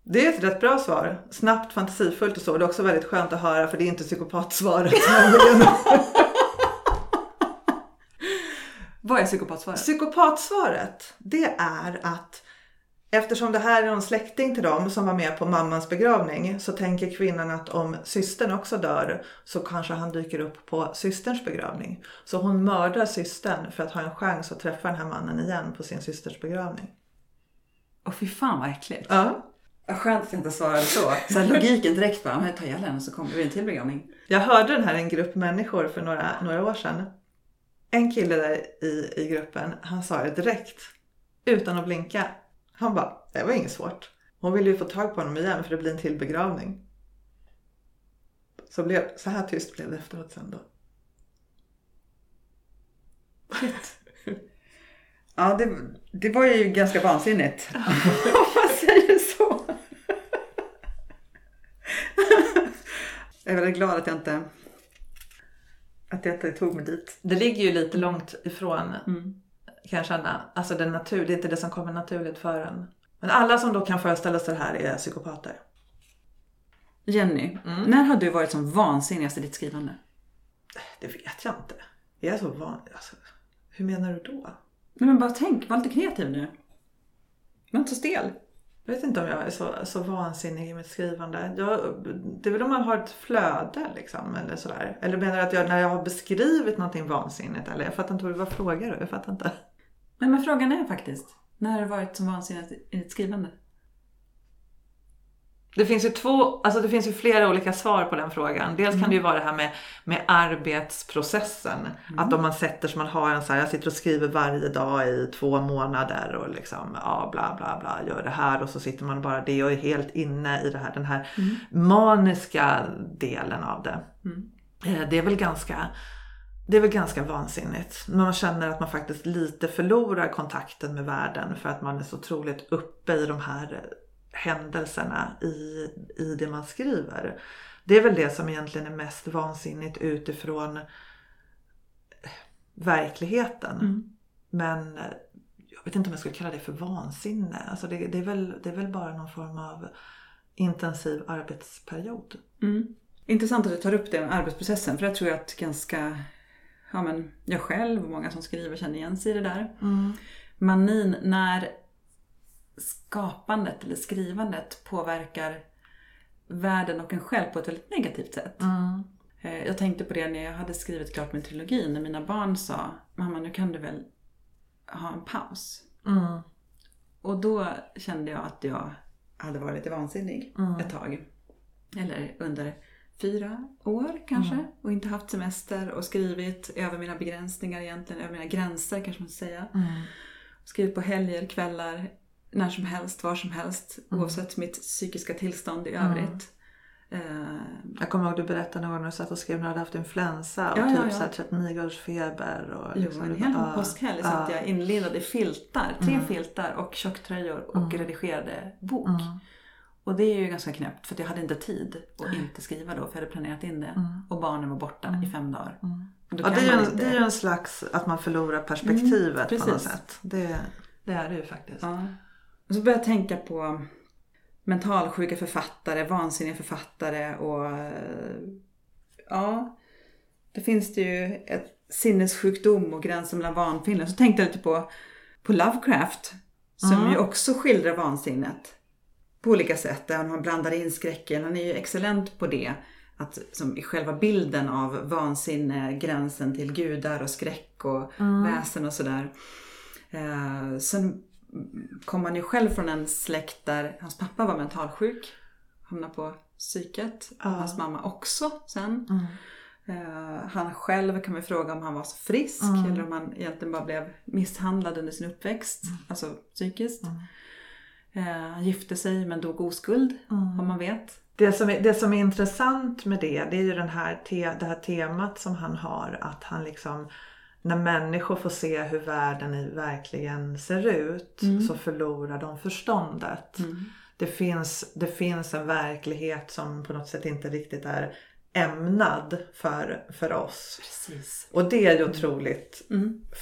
Det är ett rätt bra svar. Snabbt, fantasifullt och så. Det är också väldigt skönt att höra för det är inte psykopatsvaret. <laughs> <laughs> Vad är psykopatsvaret? Psykopatsvaret, det är att eftersom det här är någon släkting till dem som var med på mammans begravning så tänker kvinnan att om systern också dör så kanske han dyker upp på systerns begravning. Så hon mördar systern för att ha en chans att träffa den här mannen igen på sin systers begravning. Åh fy fan vad äckligt. Ja. Skönt att jag inte svarade så. så här, logiken direkt bara, men ta ihjäl henne så kommer vi en till begravning. Jag hörde den här i en grupp människor för några, några år sedan. En kille där i, i gruppen, han sa det direkt. Utan att blinka. Han bara, det var inget svårt. Hon ville ju få tag på honom igen för det blir en till begravning. Så, blev, så här tyst blev det efteråt sen då. <laughs> Ja, det, det var ju ganska vansinnigt. <laughs> Om man säger så. jag är väldigt glad att jag inte, att inte tog mig dit. Det ligger ju lite långt ifrån Mm. kan jag känna. Alltså det, natur, det är inte det som kommer naturligt för en. Men alla som då kan föreställa sig det här är psykopater. Jenny, när har du varit som vansinnigast i ditt skrivande? Det vet jag inte. Jag är så van... Alltså, hur menar du då? Nej, men bara tänk, var lite kreativ nu. Var inte så stel. Jag vet inte om jag är så, så vansinnig i mitt skrivande. Jag, det är väl om man har ett flöde liksom eller sådär. Eller menar du att jag, när jag har beskrivit någonting vansinnigt eller? Jag fattar inte vad frågar du? Jag fattar inte. Nej, men frågan är faktiskt, när har du varit som vansinnigt i ditt skrivande? Det finns ju två, alltså det finns ju flera olika svar på den frågan. Dels kan det ju vara det här med, med arbetsprocessen. Att om man sätter sig, man har en så här, jag sitter och skriver varje dag i två månader och liksom, ja bla bla bla, gör det här och så sitter man bara det och är helt inne i det här, den här maniska delen av det. Eh, Det är väl ganska det är väl ganska vansinnigt. När man känner att man faktiskt lite förlorar kontakten med världen för att man är så otroligt uppe i de här händelserna i, i det man skriver. Det är väl det som egentligen är mest vansinnigt utifrån verkligheten. Men eh, jag vet inte om jag skulle kalla det för vansinne. Alltså det, det, är väl, det är väl bara någon form av intensiv arbetsperiod. Mm. Intressant att du tar upp det med arbetsprocessen för jag tror att ganska, ja men jag själv och många som skriver känner igen sig i det där. Manin när skapandet eller skrivandet påverkar världen och en själv på ett väldigt negativt sätt. Eh, Jag tänkte på det när jag hade skrivit klart min trilogi när mina barn sa Mamma nu kan du väl ha en paus. Mm. Och då kände jag att jag hade varit lite vansinnig ett tag. Eller under fyra år kanske. Och inte haft semester och skrivit över mina begränsningar egentligen. Över mina gränser kanske man ska säga. Skrivit på helger, kvällar, när som helst, var som helst. Oavsett mitt psykiska tillstånd i övrigt. Eh, Jag kommer ihåg du berättade någon gång när du satt och skrev när du hade haft influensa och Ja, typ ja. så här 39 graders feber. Och Jo, liksom, en hel bara, påskhelg ja, satt jag inlindad i filtar. Tre filtar och tjocktröjor och redigerade bok. Och det är ju ganska knäppt för att jag hade inte tid att inte skriva då för jag hade planerat in det. Och barnen var borta i fem dagar. Ja, det är, en, inte- det är ju en slags att man förlorar perspektivet på något sätt. Det, det är det ju faktiskt. Ja. Och så började jag tänka på mentalsjuka författare, vansinniga författare och eh, ja, det finns det ju ett sinnessjukdom och gränsen mellan vansinne. Så tänkte jag lite på, på Lovecraft som ju också skildrar vansinnet på olika sätt. Där han blandar in skräcken. Han är ju excellent på det. Att, som i själva bilden av vansinne, gränsen till gudar och skräck och väsen och sådär. Eh, sen kom han ju själv från en släkt där hans pappa var mentalsjuk. Hamnade på psyket. Och hans mamma också sen. Eh, han själv kan man fråga om han var så frisk eller om han egentligen bara blev misshandlad under sin uppväxt. Alltså psykiskt. Eh, han gifte sig men dog oskuld, om man vet. Det som, är, det som är intressant med det, det är ju den här te, det här temat som han har. Att han liksom, när människor får se hur världen verkligen ser ut så förlorar de förståndet. Det, finns, det finns en verklighet som på något sätt inte riktigt är ämnad för, för oss. Precis. Och det är ju otroligt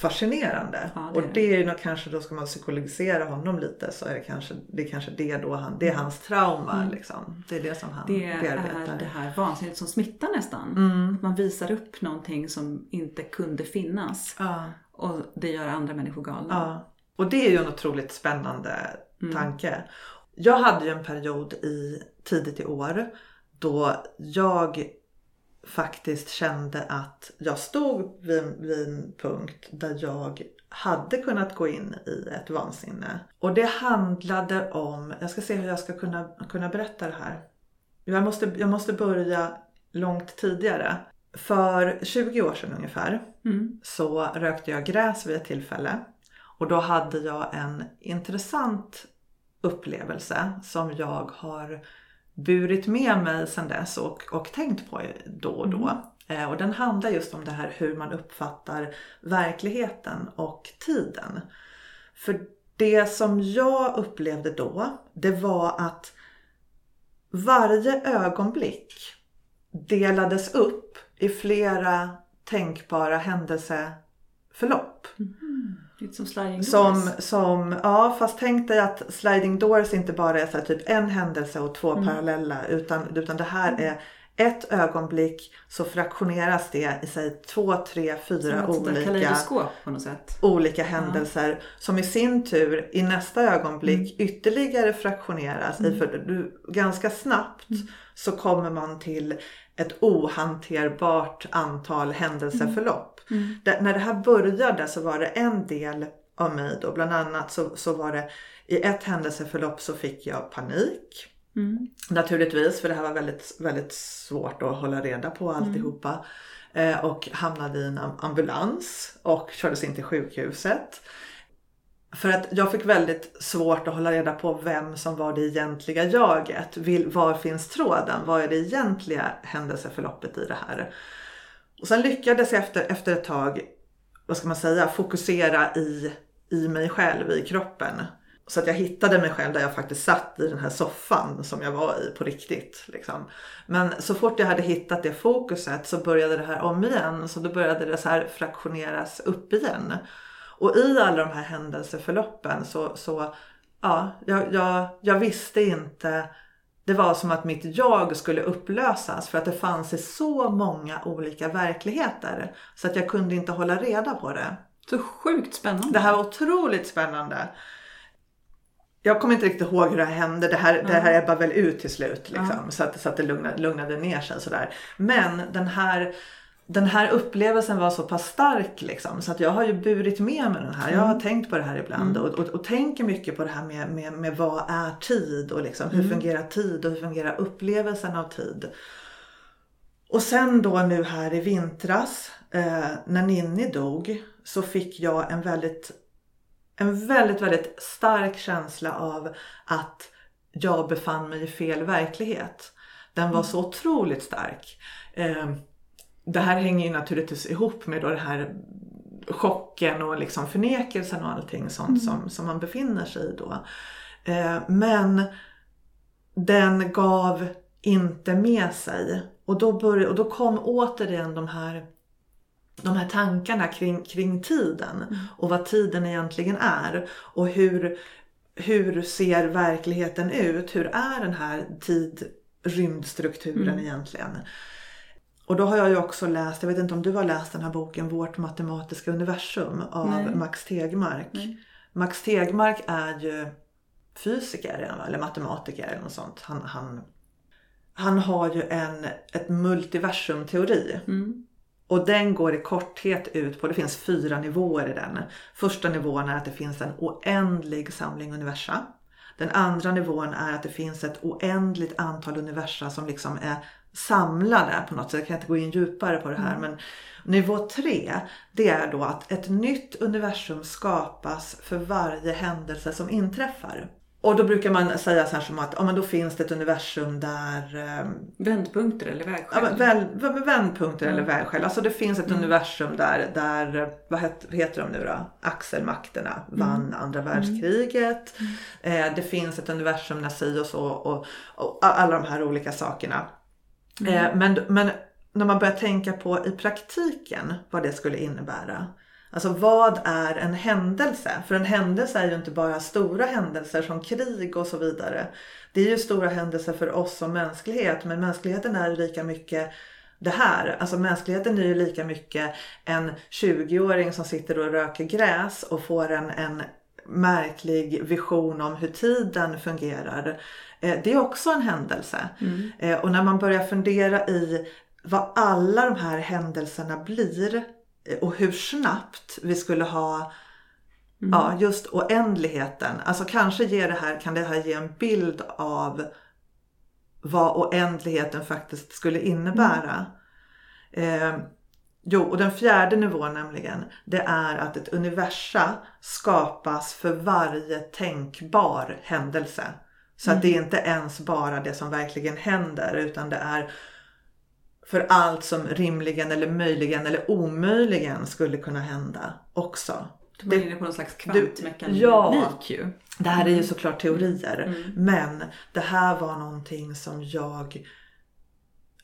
fascinerande. Ja, det är och det är ju nog kanske, då ska man psykologisera honom lite så är det kanske det, är kanske det då han, det är hans trauma liksom. Det är det som han Det är bearbetar. det här vansinnet som smittar nästan. Att man visar upp någonting som inte kunde finnas. Ja, Och det gör andra människor galna. ja. Och det är ju en otroligt spännande tanke. Jag hade ju en period i tidigt i år då jag faktiskt kände att jag stod vid, vid en punkt där jag hade kunnat gå in i ett vansinne. Och det handlade om, jag ska se hur jag ska kunna, kunna berätta det här. Jag måste, jag måste börja långt tidigare. För 20 år sedan ungefär så rökte jag gräs vid ett tillfälle. Och då hade jag en intressant upplevelse som jag har burit med mig sedan dess och, och tänkt på då och då. Eh, och den handlar just om det här hur man uppfattar verkligheten och tiden. För det som jag upplevde då, det var att varje ögonblick delades upp i flera tänkbara händelseförlopp. Lite som sliding Som, doors. som, ja fast tänk dig att sliding doors inte bara är så typ en händelse och två Mm. parallella utan, utan det här är ett ögonblick så fraktioneras det i sig två, tre, Som fyra olika, olika händelser som i sin tur i nästa ögonblick Mm. ytterligare fraktioneras i för du, ganska snabbt Mm. så kommer man till ett ohanterbart antal händelseförlopp. Mm. Det, när det här började så var det en del av mig då, bland annat så, så var det i ett händelseförlopp så fick jag panik. Mm. Naturligtvis, för det här var väldigt, väldigt svårt att hålla reda på alltihopa. Eh, och hamnade i en am- ambulans och kördes in till sjukhuset. För att jag fick väldigt svårt att hålla reda på vem som var det egentliga jaget. Var finns tråden? Vad är det egentliga händelseförloppet i det här? Och sen lyckades jag efter, efter ett tag, vad ska man säga, fokusera i, i mig själv, i kroppen. Så att jag hittade mig själv där jag faktiskt satt i den här soffan som jag var i på riktigt. Liksom. Men så fort jag hade hittat det fokuset så började det här om igen. Så då började det så här fraktioneras upp igen. Och i alla de här händelseförloppen så, så ja, jag, jag, jag visste inte. Det var som att mitt jag skulle upplösas för att det fanns i så många olika verkligheter. Så att jag kunde inte hålla reda på det. Så sjukt spännande. Det här var otroligt spännande. Jag kommer inte riktigt ihåg hur det hände. Det här, det här ebbade väl ut till slut. Liksom, så, att, så att det lugnade, lugnade ner sig. Sådär. Men den här, den här upplevelsen var så pass stark. Liksom, så att jag har ju burit med mig den här. Jag har tänkt på det här ibland. Och, och, och tänker mycket på det här med, med, med vad är tid? Och liksom, hur fungerar tid? Och hur fungerar upplevelsen av tid? Och sen då nu här i vintras eh, när Ninni dog så fick jag en väldigt, en väldigt, väldigt stark känsla av att jag befann mig i fel verklighet. Den var så otroligt stark. Eh, det här hänger ju naturligtvis ihop med då det här chocken och liksom förnekelsen och allting sånt som, som man befinner sig i då. Eh, men den gav inte med sig. Och då, började, och då kom återigen de här, de här tankarna kring, kring tiden och vad tiden egentligen är. Och hur, hur ser verkligheten ut? Hur är den här tid-rymdstrukturen egentligen? Och då har jag ju också läst, jag vet inte om du har läst den här boken Vårt matematiska universum av Nej. Max Tegmark. Nej. Max Tegmark är ju fysiker eller matematiker eller något sånt. Han, han, han har ju en ett multiversumteori. Och den går i korthet ut på, det finns fyra nivåer i den. Första nivån är att det finns en oändlig samling universa. Den andra nivån är att det finns ett oändligt antal universa som liksom är samlade på något sätt. Jag kan inte gå in djupare på det här. Men nivå tre, det är då att ett nytt universum skapas för varje händelse som inträffar. Och då brukar man säga så här som att ja, men då finns det ett universum där eh, Vändpunkter eller Ja, vägskäl. men väl, vändpunkter eller vägskäl. Alltså det finns ett universum där, där vad het, heter de nu då? Axelmakterna vann andra världskriget. Eh, det finns ett universum när si och så och, och alla de här olika sakerna. Mm. Eh, men, men när man börjar tänka på i praktiken vad det skulle innebära. Alltså vad är en händelse? För en händelse är ju inte bara stora händelser som krig och så vidare. Det är ju stora händelser för oss som mänsklighet men mänskligheten är ju lika mycket det här. Alltså mänskligheten är ju lika mycket en 20-åring som sitter och röker gräs och får en, en märklig vision om hur tiden fungerar. Eh, Det är också en händelse. Eh, Och när man börjar fundera i vad alla de här händelserna blir eh, och hur snabbt vi skulle ha ja, just oändligheten. Alltså kanske ger det här, kan det här ge en bild av vad oändligheten faktiskt skulle innebära. Eh, jo, och den fjärde nivån nämligen, det är att ett universa skapas för varje tänkbar händelse. Så att det är inte ens bara det som verkligen händer utan det är för allt som rimligen eller möjligen eller omöjligen skulle kunna hända också. Du är inne på någon slags kvantmekanik ja. ju. Det här är ju såklart teorier. Men det här var någonting som jag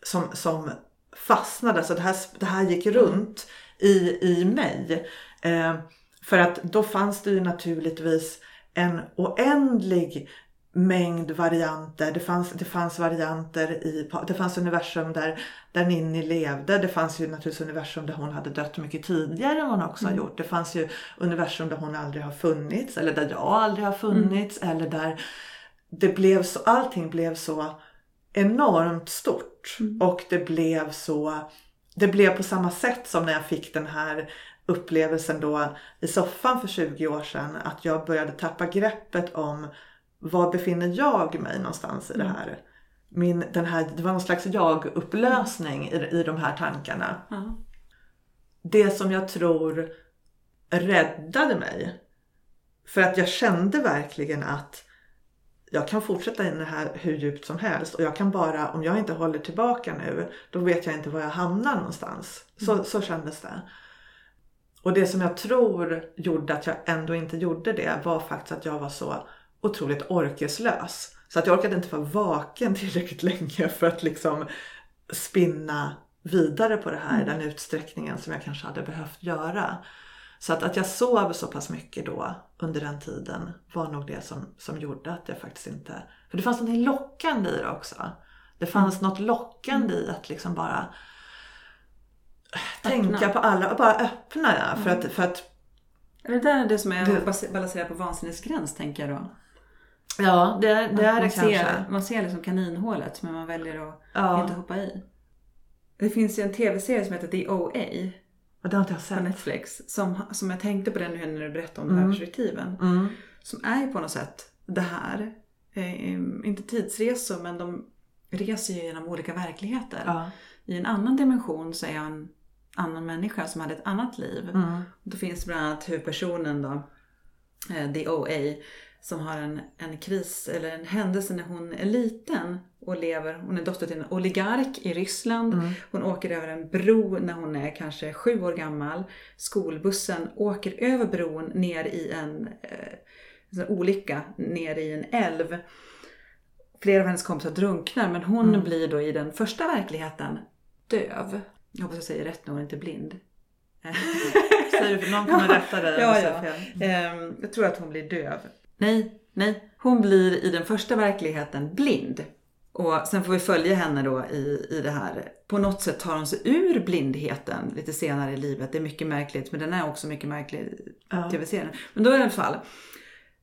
som, som fastnade. Så det här, det här gick runt i, i mig. Eh, för att då fanns det ju naturligtvis en oändlig mängd varianter. Det fanns, det fanns varianter i, det fanns universum där, där Ninni levde. Det fanns ju naturligtvis universum där hon hade dött mycket tidigare än hon också har gjort. Det fanns ju universum där hon aldrig har funnits eller där jag aldrig har funnits eller där det blev så, allting blev så enormt stort och det blev så det blev på samma sätt som när jag fick den här upplevelsen då i soffan för 20 år sedan att jag började tappa greppet om var befinner jag mig någonstans i det här. Min, den här det var någon slags jag-upplösning i, i de här tankarna. Ja. Det som jag tror räddade mig. För att jag kände verkligen att jag kan fortsätta in det här hur djupt som helst och jag kan bara, om jag inte håller tillbaka nu, då vet jag inte var jag hamnar någonstans. Så, så kändes det. Och det som jag tror gjorde att jag ändå inte gjorde det var faktiskt att jag var så otroligt orkeslös. Så att jag orkade inte vara vaken <laughs> tillräckligt länge för att liksom spinna vidare på det här i den utsträckningen som jag kanske hade behövt göra. Så att, att jag sov så pass mycket då under den tiden var nog det som, som gjorde att jag faktiskt inte... För det fanns något lockande i det också. Det fanns något lockande i att liksom bara tänka på alla och bara öppna. Ja. För, att, för att Är det där det som är Det- att bas- balansera på vansinnesgräns tänker jag då? Ja, det, det är man det ser, kanske. Man ser liksom kaninhålet men man väljer att Ja. inte hoppa i. Det finns ju en tv-serie som heter The OA Och det har inte jag på sett. Netflix. Som, som jag tänkte på den nu när du berättade om de här Mm. perspektiven. Mm. Som är ju på något sätt det här. Eh, inte tidsresor men de reser ju genom olika verkligheter. Ja. I en annan dimension så är jag en annan människa som hade ett annat liv. Mm. Då finns bland annat huvudpersonen då, eh, The OA, som har en, en kris eller en händelse när hon är liten och lever. Hon är dotter till en oligark i Ryssland. Mm. Hon åker över en bro när hon är kanske sju år gammal. Skolbussen åker över bron ner i en, eh, en olycka, ner i en älv. Flera av hennes kompisar drunknar men hon Mm. blir då i den första verkligheten döv. Jag hoppas jag säger rätt nu och inte blind. <laughs> Säger du någon kommer rätta dig Ja, ja. Ehm, jag tror att hon blir döv. Nej, nej. Hon blir i den första verkligheten blind. Och sen får vi följa henne då i, i det här. På något sätt tar hon sig ur blindheten lite senare i livet. Det är mycket märkligt, men den är också mycket märklig Ja. tv-serien. Men då i alla fall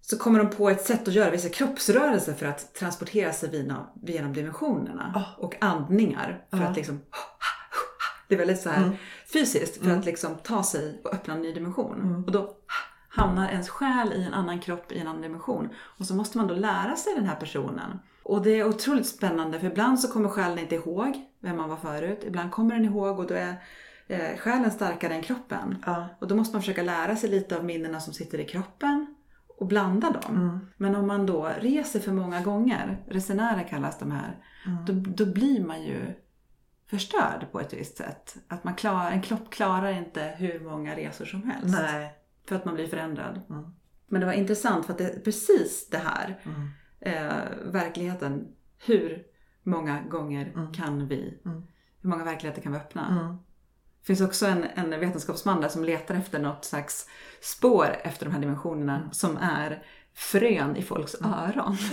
så kommer de på ett sätt att göra vissa kroppsrörelser för att transportera sig via, genom dimensionerna. Ja. Och andningar för Ja. att liksom det är väldigt så här Mm. fysiskt för att liksom ta sig och öppna en ny dimension. Mm. Och då hamnar ens själ i en annan kropp i en annan dimension. Och så måste man då lära sig den här personen. Och det är otroligt spännande för ibland så kommer själen inte ihåg vem man var förut. Ibland kommer den ihåg och då är eh, själen starkare än kroppen. Ja. Och då måste man försöka lära sig lite av minnena som sitter i kroppen och blanda dem. Mm. Men om man då reser för många gånger, resenärer kallas de här, Mm. då, då blir man ju förstörd på ett visst sätt. Att man klar, en kropp klarar inte hur många resor som helst. Nej. För att man blir förändrad. Mm. Men det var intressant för att det är precis det här, Mm. eh, verkligheten, hur många gånger Mm. kan vi, Mm. hur många verkligheter kan vi öppna? Mm. Det finns också en, en vetenskapsman där som letar efter något slags spår efter de här dimensionerna Mm. som är frön i folks öron. <laughs>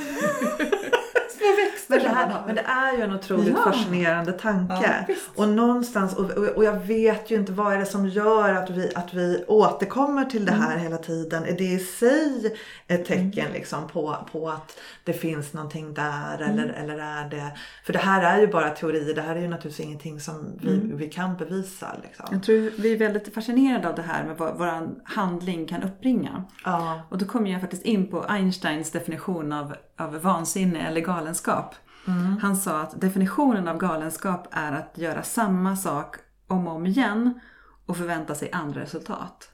Små växter Men det, här, men det är ju en otroligt Ja. fascinerande Ja, tanke. visst. och någonstans, och, och, jag vet ju inte vad är det som gör att vi, att vi återkommer till det Mm. här hela tiden. Är det i sig ett tecken liksom på, på att det finns någonting där Mm. eller, eller är det... För det här är ju bara teorier, det här är ju naturligtvis ingenting som vi, Mm. vi kan bevisa. Liksom. Jag tror vi är väldigt fascinerade av det här med vad vår handling kan uppbringa. Ja. Och då kommer jag faktiskt in på Einsteins definition av, av vansinne eller galenskap. Mm. Han sa att definitionen av galenskap är att göra samma sak om och om igen och förvänta sig andra resultat.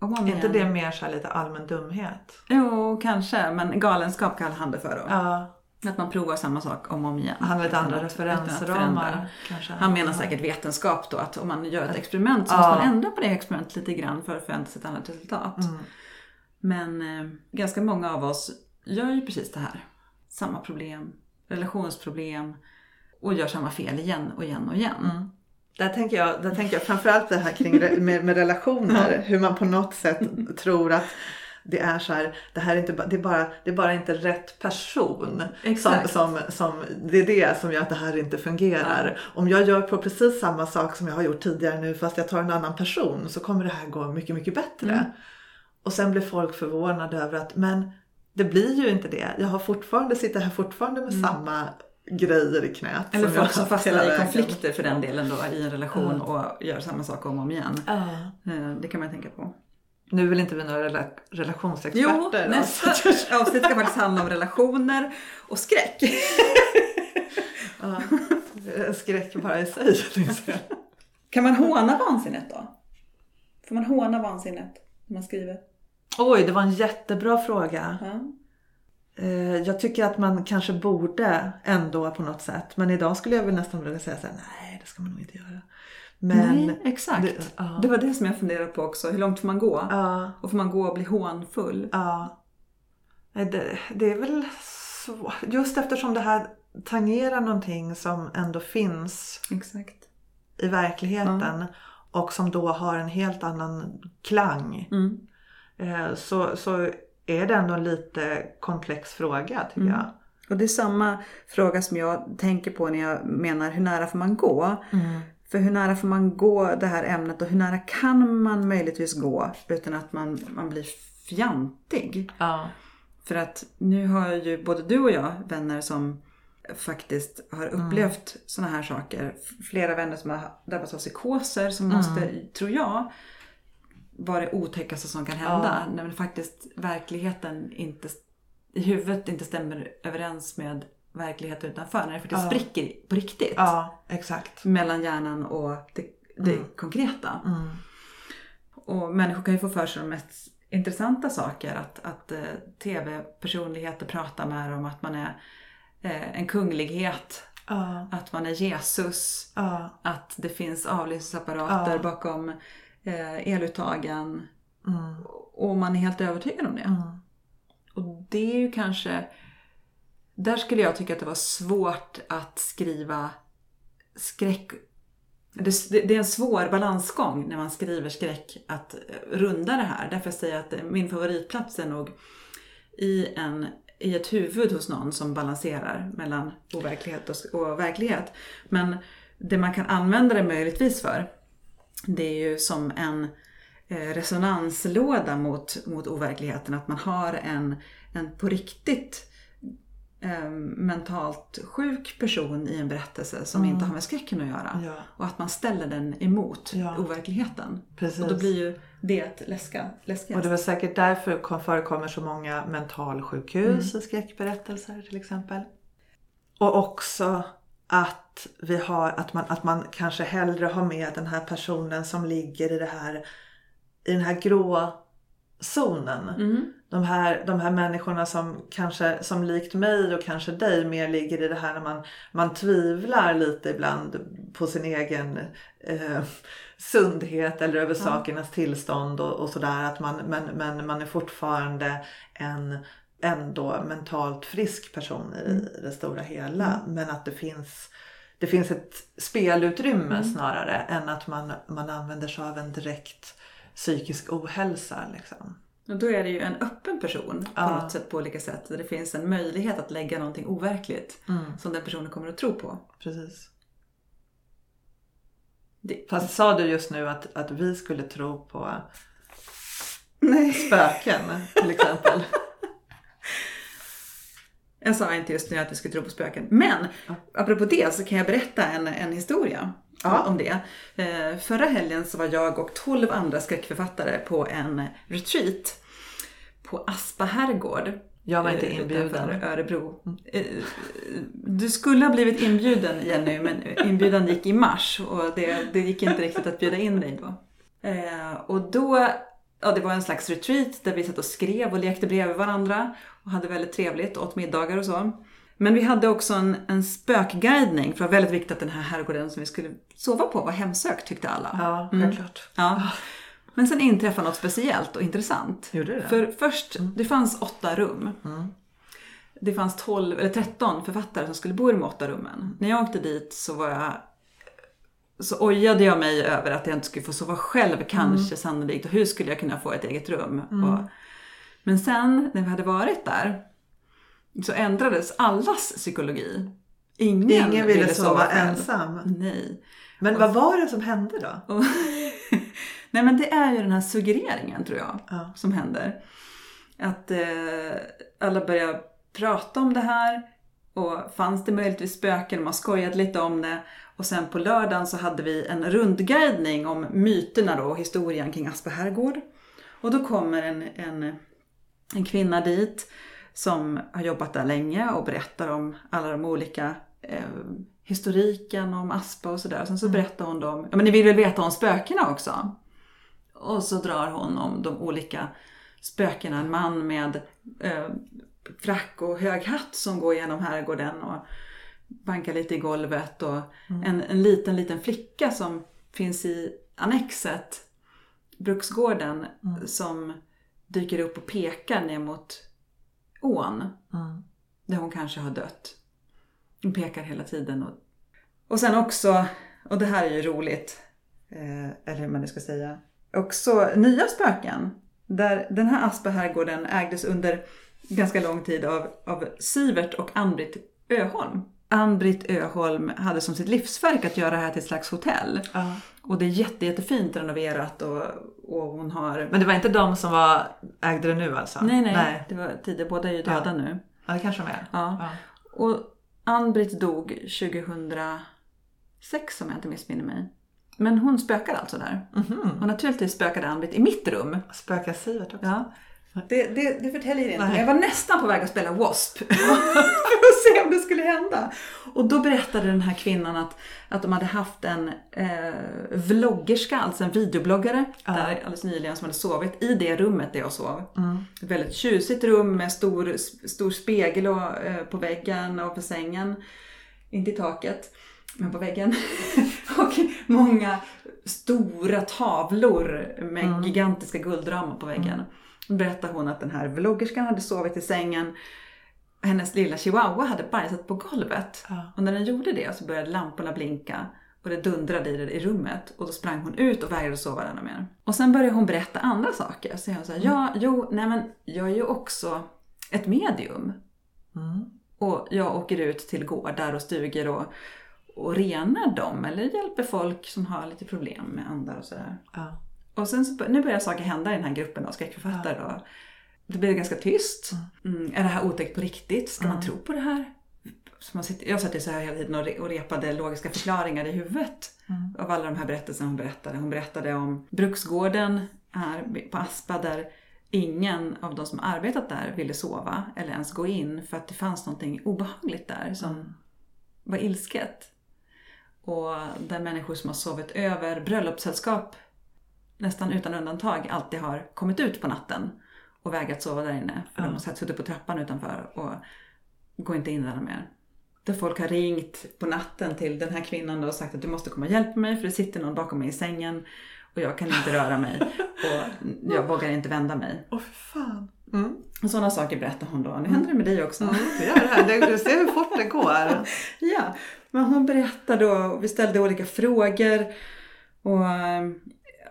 Om och om Är inte igen. det mer så lite allmän dumhet? Jo, kanske. Men galenskap kallar han det för då. Ja. Att man provar samma sak om och om igen. Han har lite andra referensramar. Han menar säkert vetenskap då, att om man gör ett experiment så Ja. måste man ändra på det experimentet lite grann för att förvänta sig ett annat resultat. Mm. Men eh, ganska många av oss gör ju precis det här. Samma problem, relationsproblem och gör samma fel igen och igen och igen. Mm. Där tänker, jag, där tänker jag framförallt det här kring <laughs> med, med relationer. Hur man på något sätt tror att det är så här, det här är, inte, det är, bara, det är bara inte rätt person. Som, Exakt. som, som, det är det som gör att det här inte fungerar. Om jag gör på precis samma sak som jag har gjort tidigare nu fast jag tar en annan person så kommer det här gå mycket, mycket bättre. Mm. Och sen blir folk förvånade över att men det blir ju inte det. Jag har fortfarande, sitter här fortfarande med samma grejer i knät. Mm. Eller folk som fastnar i konflikter för den delen då i en relation och gör samma sak om och om igen. Eh, Det kan man tänka på. Nu väl inte vi några rela- relationsexperter? Jo, då, nästa <laughs> avsnitt ska faktiskt handla om relationer och skräck. <laughs> Ja, skräck bara i sig. Kan man håna vansinnet då? Får man håna vansinnet när man skriver? Oj, det var en jättebra fråga. Ja. Eh, Jag tycker att man kanske borde ändå på något sätt. Men idag skulle jag väl nästan vilja säga så här, nej det ska man nog inte göra. Men, Nej, exakt. Det- Det, ja. var det som jag funderade på också. Hur långt får man gå? ja, Och får man gå och bli hånfull? ja. Det, det är väl så, just eftersom det här tangerar någonting som ändå finns Exakt. i verkligheten. och som då har en helt annan klang. Mm. Eh, så, så är det ändå en lite komplex fråga tycker Mm. jag. Och det är samma fråga som jag tänker på när jag menar hur nära får man gå? För hur nära får man gå det här ämnet och hur nära kan man möjligtvis gå utan att man, man blir fjantig? Ja. För att nu har ju både du och jag vänner som faktiskt har upplevt såna här saker. Flera vänner som har drabbats av psykoser som måste, tror jag, vara det otäckaste som kan hända. När faktiskt verkligheten inte, i huvudet inte stämmer överens med verkligheten utanför. När det faktiskt Ja. spricker på riktigt. ja, exakt. Mellan hjärnan och det, det Mm. konkreta. Mm. Och människor kan ju få för sig de mest intressanta saker. Att, att eh, tv-personligheter pratar med dem, att man är eh, en kunglighet, Ja, att man är Jesus, ja, att det finns avlyssningsapparater Ja. bakom eluttagen. mm, Och man är helt övertygad om det. mm. Och det är ju kanske... Där skulle jag tycka att det var svårt att skriva skräck... Det, det är en svår balansgång när man skriver skräck att eh, runda det här. Därför säger jag att eh, min favoritplats är nog i, en, i ett huvud hos någon som balanserar mellan overklighet och, och verklighet. Men det man kan använda det möjligtvis för det är ju som en eh, resonanslåda mot, mot overkligheten. Att man har en, en på riktigt eh, mentalt sjuk person i en berättelse som inte har med skräcken att göra. Ja. Och att man ställer den emot Ja. overkligheten. Precis. Och då blir ju det läska, läskigast. Och det var säkert därför det förekommer så många mentalsjukhus i skräckberättelser till exempel. Och också att, vi har, att, man, att man kanske hellre har med den här personen som ligger i, det här, i den här grå zonen. Mhm. De, här, de här människorna som kanske som likt mig och kanske dig mer ligger i det här när man, man tvivlar lite ibland på sin egen eh, sundhet eller över sakernas tillstånd och, och sådär. Att man, men, men man är fortfarande en ändå mentalt frisk person i det stora hela. Men att det finns, det finns ett spelutrymme snarare än att man, man använder sig av en direkt psykisk ohälsa. Liksom. Och då är det ju en öppen person på Ja. något sätt på olika sätt. Där det finns en möjlighet att lägga någonting overkligt Mm. som den personen kommer att tro på. Precis. Det, Fast sa du just nu att, att vi skulle tro på nej. spöken till exempel? <laughs> Jag sa inte just nu att vi skulle tro på spöken. Men apropå det så kan jag berätta en, en historia Ja. om det. Eh, förra helgen så var jag och 12 andra skräckförfattare på en retreat på Aspa herrgård. Jag var inte eh, inbjuden. Örebro. Eh, Du skulle ha blivit inbjuden Jenny, men inbjudan gick i mars och det, det gick inte riktigt att bjuda in dig då. Och då, ja det var en slags retreat där vi satt och skrev och lekte bredvid varandra och hade väldigt trevligt, åt middagar och så. Men vi hade också en, en spökguidning, för det var väldigt viktigt att den här herrgården som vi skulle sova på var hemsökt tyckte alla. Ja, självklart. Ja. Men sen inträffade något speciellt och intressant. Gjorde det? För först, det fanns åtta rum. Mm. Det fanns 12, eller 13 författare som skulle bo i de åtta rummen. När jag åkte dit så var jag så ojade jag mig över att jag inte skulle få sova själv kanske sannolikt. Och hur skulle jag kunna få ett eget rum? Och, men sen när vi hade varit där så ändrades allas psykologi. Ingen, Ingen ville sova själv. ensam. Nej. Men vad var det som hände då? Och <laughs> Nej men det är ju den här suggereringen tror jag Ja. som händer. Att eh, alla börjar prata om det här och fanns det möjligtvis spöken, man skojade lite om det. Och sen på lördagen så hade vi en rundguidning om myterna då och historien kring Aspa herrgård. Och då kommer en, en, en kvinna dit som har jobbat där länge och berättar om alla de olika eh, historiken om Aspa och sådär. Sen så berättar hon om, ja men ni vill väl veta om spökena också? Och så drar hon om de olika spökena. En man med eh, frack och hög hatt som går genom herrgården och bankar lite i golvet. Och en, en liten, liten flicka som finns i annexet, Bruksgården, som dyker upp och pekar ner mot ån. Mm. Där hon kanske har dött. Hon pekar hela tiden. Och, och sen också, och det här är ju roligt. eh, eller hur man nu ska säga, också nya spöken. Där den här Aspa-herrgården ägdes under ganska lång tid av, av Sivert och Ann-Britt Öholm. Ann-Britt Öholm hade som sitt livsverk att göra det här till ett slags hotell. Ja. Och det är jätte, jättefint renoverat och, och hon har... Men det var inte de som var, ägde det nu alltså? nej, nej, nej. det var tidigare. Båda är ju döda Ja. nu. Ja, det kanske de är. Ja. Ja. Och Ann-Britt dog 2006 om jag inte missminner mig. Men hon spökade alltså där. Mhm. Och naturligtvis spökade Ann-Britt i mitt rum. Spökar Sivert också? Ja. Det, det, det förtäljer inte. Nej. Jag var nästan på väg att spela W.A.S.P. <laughs> för att se om det skulle hända. Och då berättade den här kvinnan att, att de hade haft en eh, vloggerska, alltså en videobloggare, där alldeles nyligen som hade sovit i det rummet där jag sov. Ett väldigt tjusigt rum med stor, stor spegel och, eh, på väggen och på sängen. Inte i taket, men på väggen. <laughs> och många stora tavlor med gigantiska guldramar på väggen. Då berättade hon att den här vloggerskan hade sovit i sängen. Hennes lilla chihuahua hade bajsat på golvet. Ja. Och när den gjorde det så började lamporna blinka. Och det dundrade i, det, i rummet. Och då sprang hon ut och vägrade sova där mer. Och sen började hon berätta andra saker. Så jag sa, ja, jo, nej men jag är ju också ett medium. Mm. Och jag åker ut till gårdar och stugor och, och renar dem. Eller hjälper folk som har lite problem med andar och sådär. Ja. Och sen så, nu börjar saker hända i den här gruppen av skräckförfattare. Och det blir ganska tyst. Mm, är det här otäckt på riktigt? Ska man tro på det här? Så man sitter, jag satt så här hela tiden och, re, och repade logiska förklaringar i huvudet. Av alla de här berättelserna hon berättade. Hon berättade om bruksgården här på Aspa där ingen av de som arbetat där ville sova eller ens gå in för att det fanns någonting obehagligt där som var ilsket. Och där människor som har sovit över bröllopssällskap nästan utan undantag alltid har kommit ut på natten och vägrat sova där inne. För de har suttit på trappan utanför och går inte in där mer. Där folk har ringt på natten till den här kvinnan och sagt att du måste komma och hjälpa mig för det sitter någon bakom mig i sängen och jag kan inte röra mig och <laughs> jag vågar inte vända mig. Åh för fan. Mm. Och sådana saker berättar hon då. Nu händer det med dig också. Du gör det här. Det- Du ser hur fort det går. <laughs> Ja, men hon berättade då, vi ställde olika frågor och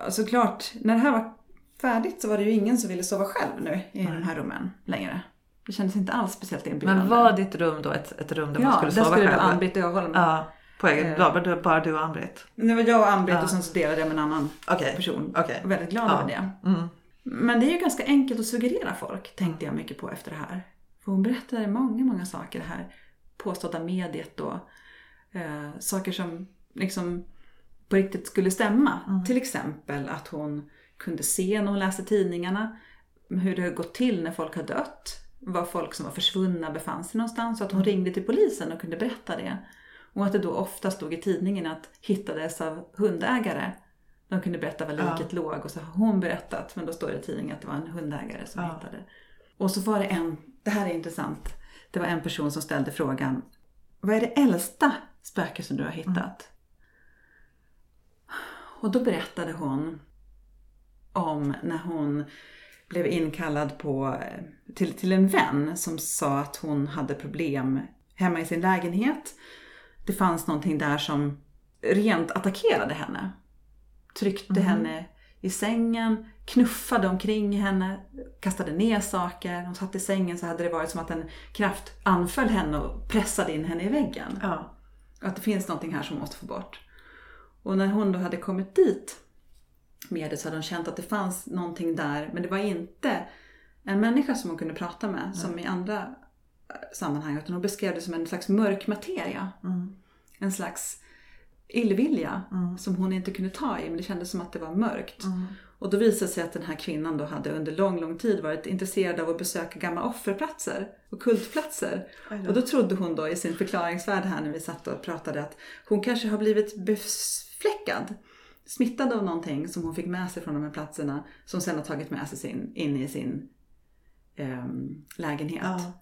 såklart, när det här var färdigt så var det ju ingen som ville sova själv nu i de här rummen längre. Det kändes inte alls speciellt inbjudande. Men var ditt rum då ett, ett rum där man Ja, skulle där sova skulle det själv? vara Ann-Britt Öholm. Ja, på egen. Eh. Bara, du, bara du och Ann-Britt? Det var jag och Ann-Britt Ja. och sen så delade jag med en annan Okej. person. Jag var väldigt glad Ja. över det. Mm. Men det är ju ganska enkelt att suggerera folk, tänkte jag mycket på efter det här. För hon berättade många, många saker, det här påstådda mediet då. Eh, saker som liksom på riktigt skulle stämma. Till exempel att hon kunde se när hon läste tidningarna hur det har gått till när folk har dött. Var folk som var försvunna befann sig någonstans. Så att hon ringde till polisen och kunde berätta det. Och att det då ofta stod i tidningen att hittades av hundägare. De kunde berätta var liket låg och så har hon berättat. Men då står det i tidningen att det var en hundägare som Ja. hittade. Och så var det en, det här är intressant. Det var en person som ställde frågan. Vad är det äldsta spöke som du har hittat? Och då berättade hon om när hon blev inkallad på, till, till en vän som sa att hon hade problem hemma i sin lägenhet. Det fanns någonting där som rent attackerade henne. Tryckte henne i sängen, knuffade omkring henne, kastade ner saker. Hon satt i sängen så hade det varit som att en kraft anföll henne och pressade in henne i väggen. Ja. Och att det finns någonting här som måste få bort. Och när hon då hade kommit dit med det så hade hon känt att det fanns någonting där. Men det var inte en människa som hon kunde prata med som i andra eh, sammanhang. Utan hon beskrev det som en slags mörk materia. Mm. En slags illvilja som hon inte kunde ta i. Men det kändes som att det var mörkt. Mm. Och då visade det sig att den här kvinnan då hade under lång, lång tid varit intresserad av att besöka gamla offerplatser och kultplatser. Och då trodde hon då i sin förklaringsvärld här när vi satt och pratade att hon kanske har blivit befläckad, smittad av någonting som hon fick med sig från de här platserna som sen har tagit med sig sin, in i sin ehm, lägenhet. Ja.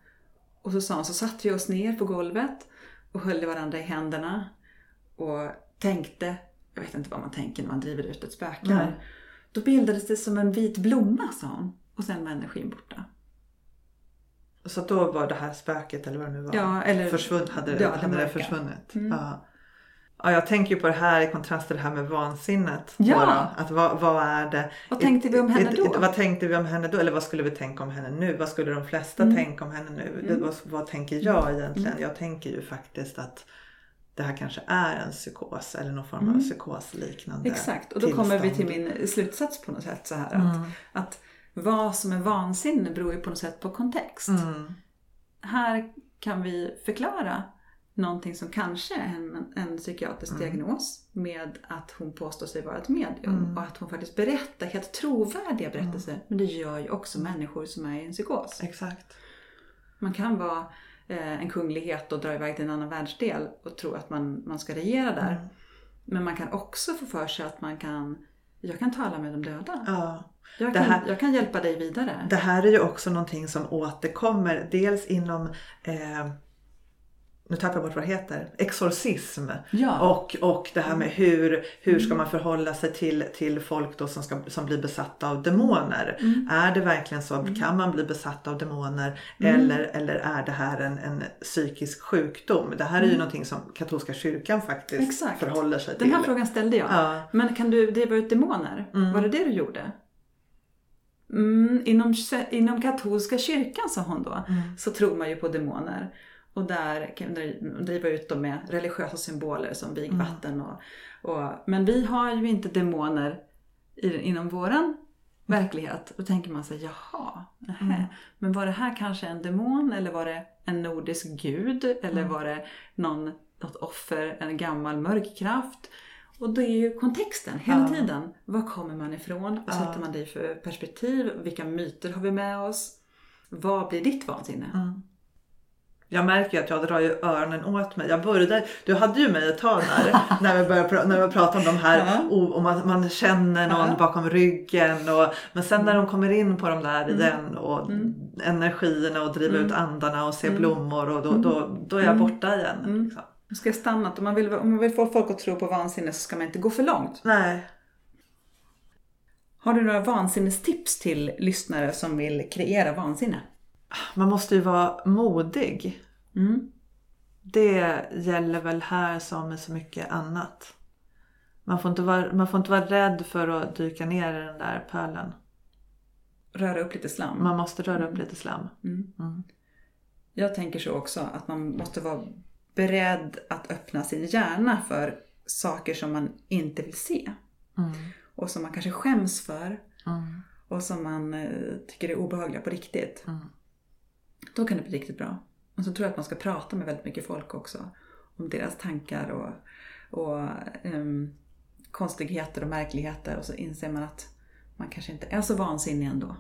Och så sa hon, så satt vi oss ner på golvet och höll varandra i händerna och tänkte, jag vet inte vad man tänker när man driver ut ett spöke Nej. Då bildades det som en vit blomma, sa hon. Och sen var energin borta. Så då var det här spöket eller vad det nu var Ja, eller försvunnit, hade, ja, hade det mörka. försvunnit. Mm. Ja. Ja, jag tänker ju på det här i kontrast till det här med vansinnet. Ja. Då. Att vad, vad är det? Vad tänkte vi om henne då? Vad tänkte vi om henne då? Eller vad skulle vi tänka om henne nu? Vad skulle de flesta Mm. tänka om henne nu? Det, vad, vad tänker jag egentligen? Jag tänker ju faktiskt att det här kanske är en psykos eller någon form av psykosliknande Mm. Exakt, och då kommer vi till tillstånd. min slutsats på något sätt så här Mm. att, att vad som är vansinne beror ju på något sätt på kontext. Mm. Här kan vi förklara någonting som kanske är en, en psykiatrisk diagnos med att hon påstår sig vara ett medium och att hon faktiskt berättar helt trovärdiga berättelser. Men det gör ju också människor som är i en psykos. Exakt. Man kan vara eh, en kunglighet och dra iväg till en annan världsdel och tro att man, man ska regera där. Men man kan också få för sig att man kan, jag kan tala med de döda. Ja. Jag kan, här- jag kan hjälpa dig vidare. Det här är ju också någonting som återkommer dels inom eh, nu tappar jag bort vad det heter, exorcism. Ja. Och, och det här med hur, hur ska man förhålla sig till, till folk då som, ska, som blir besatta av demoner. Är det verkligen så? Kan man bli besatt av demoner? Eller, eller är det här en, en psykisk sjukdom? Det här är ju någonting som katolska kyrkan faktiskt Exakt. förhåller sig Den här till. frågan ställde jag. Ja. Men kan du driva ut demoner? Var det det du gjorde? Mm, inom, inom katolska kyrkan, sa hon då, så tror man ju på demoner. Och där kan man driva ut dem med religiösa symboler som vigvatten. Och, och, men vi har ju inte demoner i, inom våran verklighet. Då tänker man sig, jaha, nähä. men var det här kanske en demon eller var det en nordisk gud? Eller var det någon, något offer, en gammal mörk kraft? Och det är ju kontexten hela tiden. Var kommer man ifrån? Vad sätter man det i för perspektiv? Vilka myter har vi med oss? Vad blir ditt vansinne? Jag märker ju att jag drar ju öronen åt mig. Jag började, du hade ju mig ett tag där <laughs> när vi började när vi pratade om de här, om att man känner någon. Mm. bakom ryggen. Och, men sen när de kommer in på de där igen och energierna och driva ut andarna och se Mm. blommor och då, då, då är jag borta igen. Liksom. Nu ska stanna. Om man, vill, om man vill få folk att tro på vansinne så ska man inte gå för långt. Nej. Har du några vansinnestips till lyssnare som vill kreera vansinne? Man måste ju vara modig. Mm. Det gäller väl här som med så mycket annat. Man får, inte vara, man får inte vara rädd för att dyka ner i den där pölen. Röra upp lite slam. Man måste röra upp lite slam. Jag tänker så också, att man måste vara beredd att öppna sin hjärna för saker som man inte vill se. Och som man kanske skäms för. Och som man eh, tycker är obehagliga på riktigt. Då kan det bli riktigt bra. Och så tror jag att man ska prata med väldigt mycket folk också. Om deras tankar och, och ehm, konstigheter och märkligheter. Och så inser man att man kanske inte är så vansinnig ändå.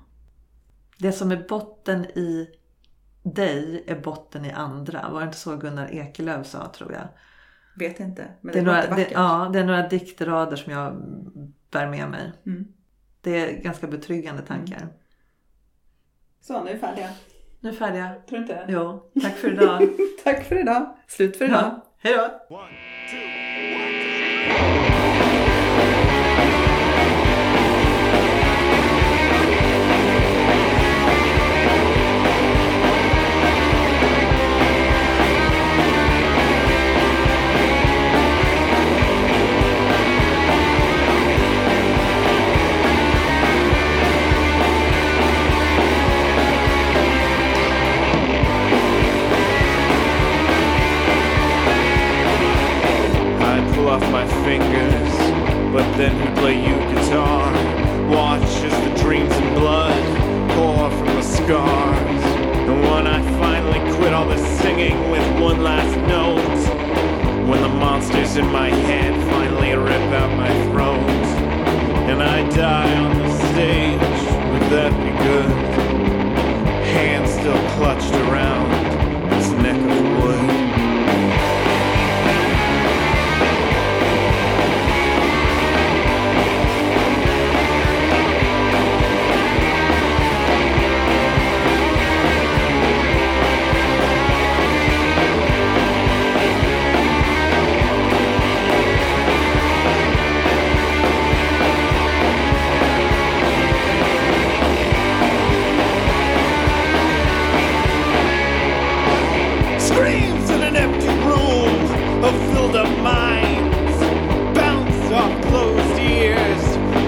Det som är botten i dig är botten i andra. Var det inte så Gunnar Ekelöf sa tror jag? Vet inte, men Det det, är, några, det, ja, det är några diktrader som jag bär med mig. Mm. Det är ganska betryggande tankar. Så, nu är vi färdiga. Nu är färdiga. Tror du inte? Jo, tack för idag. <laughs> Tack för idag. Slut för idag. ja, hej då! off my fingers. But then we play you guitar. Watch as the dreams and blood pour from the scars. And when I finally quit all the singing with one last note, when the monsters in my head finally rip out my throat, and I die on the stage, would that be good? Hands still clutched around.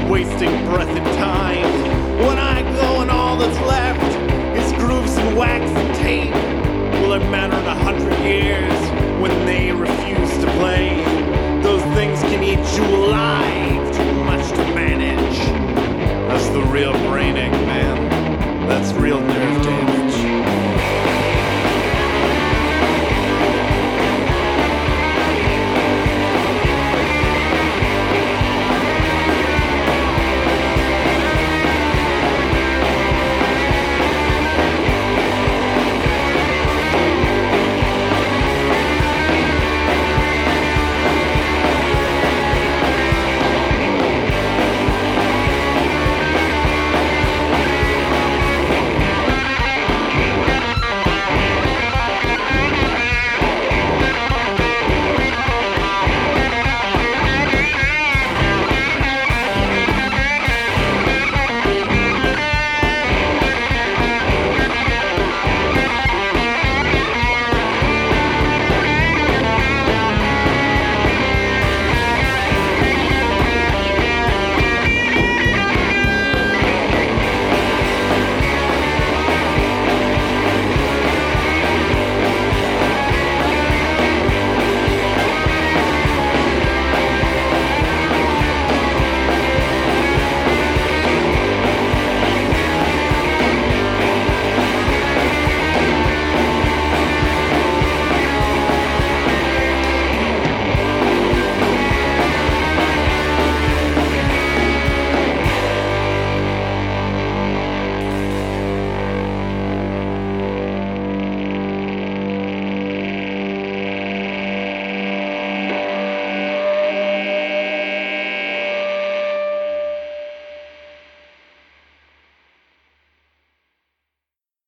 wasting breath and time. When I glow and all that's left is grooves and wax and tape. Will it matter in a hundred years when they refuse to play? Those things can eat you alive, too much to manage. That's the real brain egg, man. That's real nerve damage.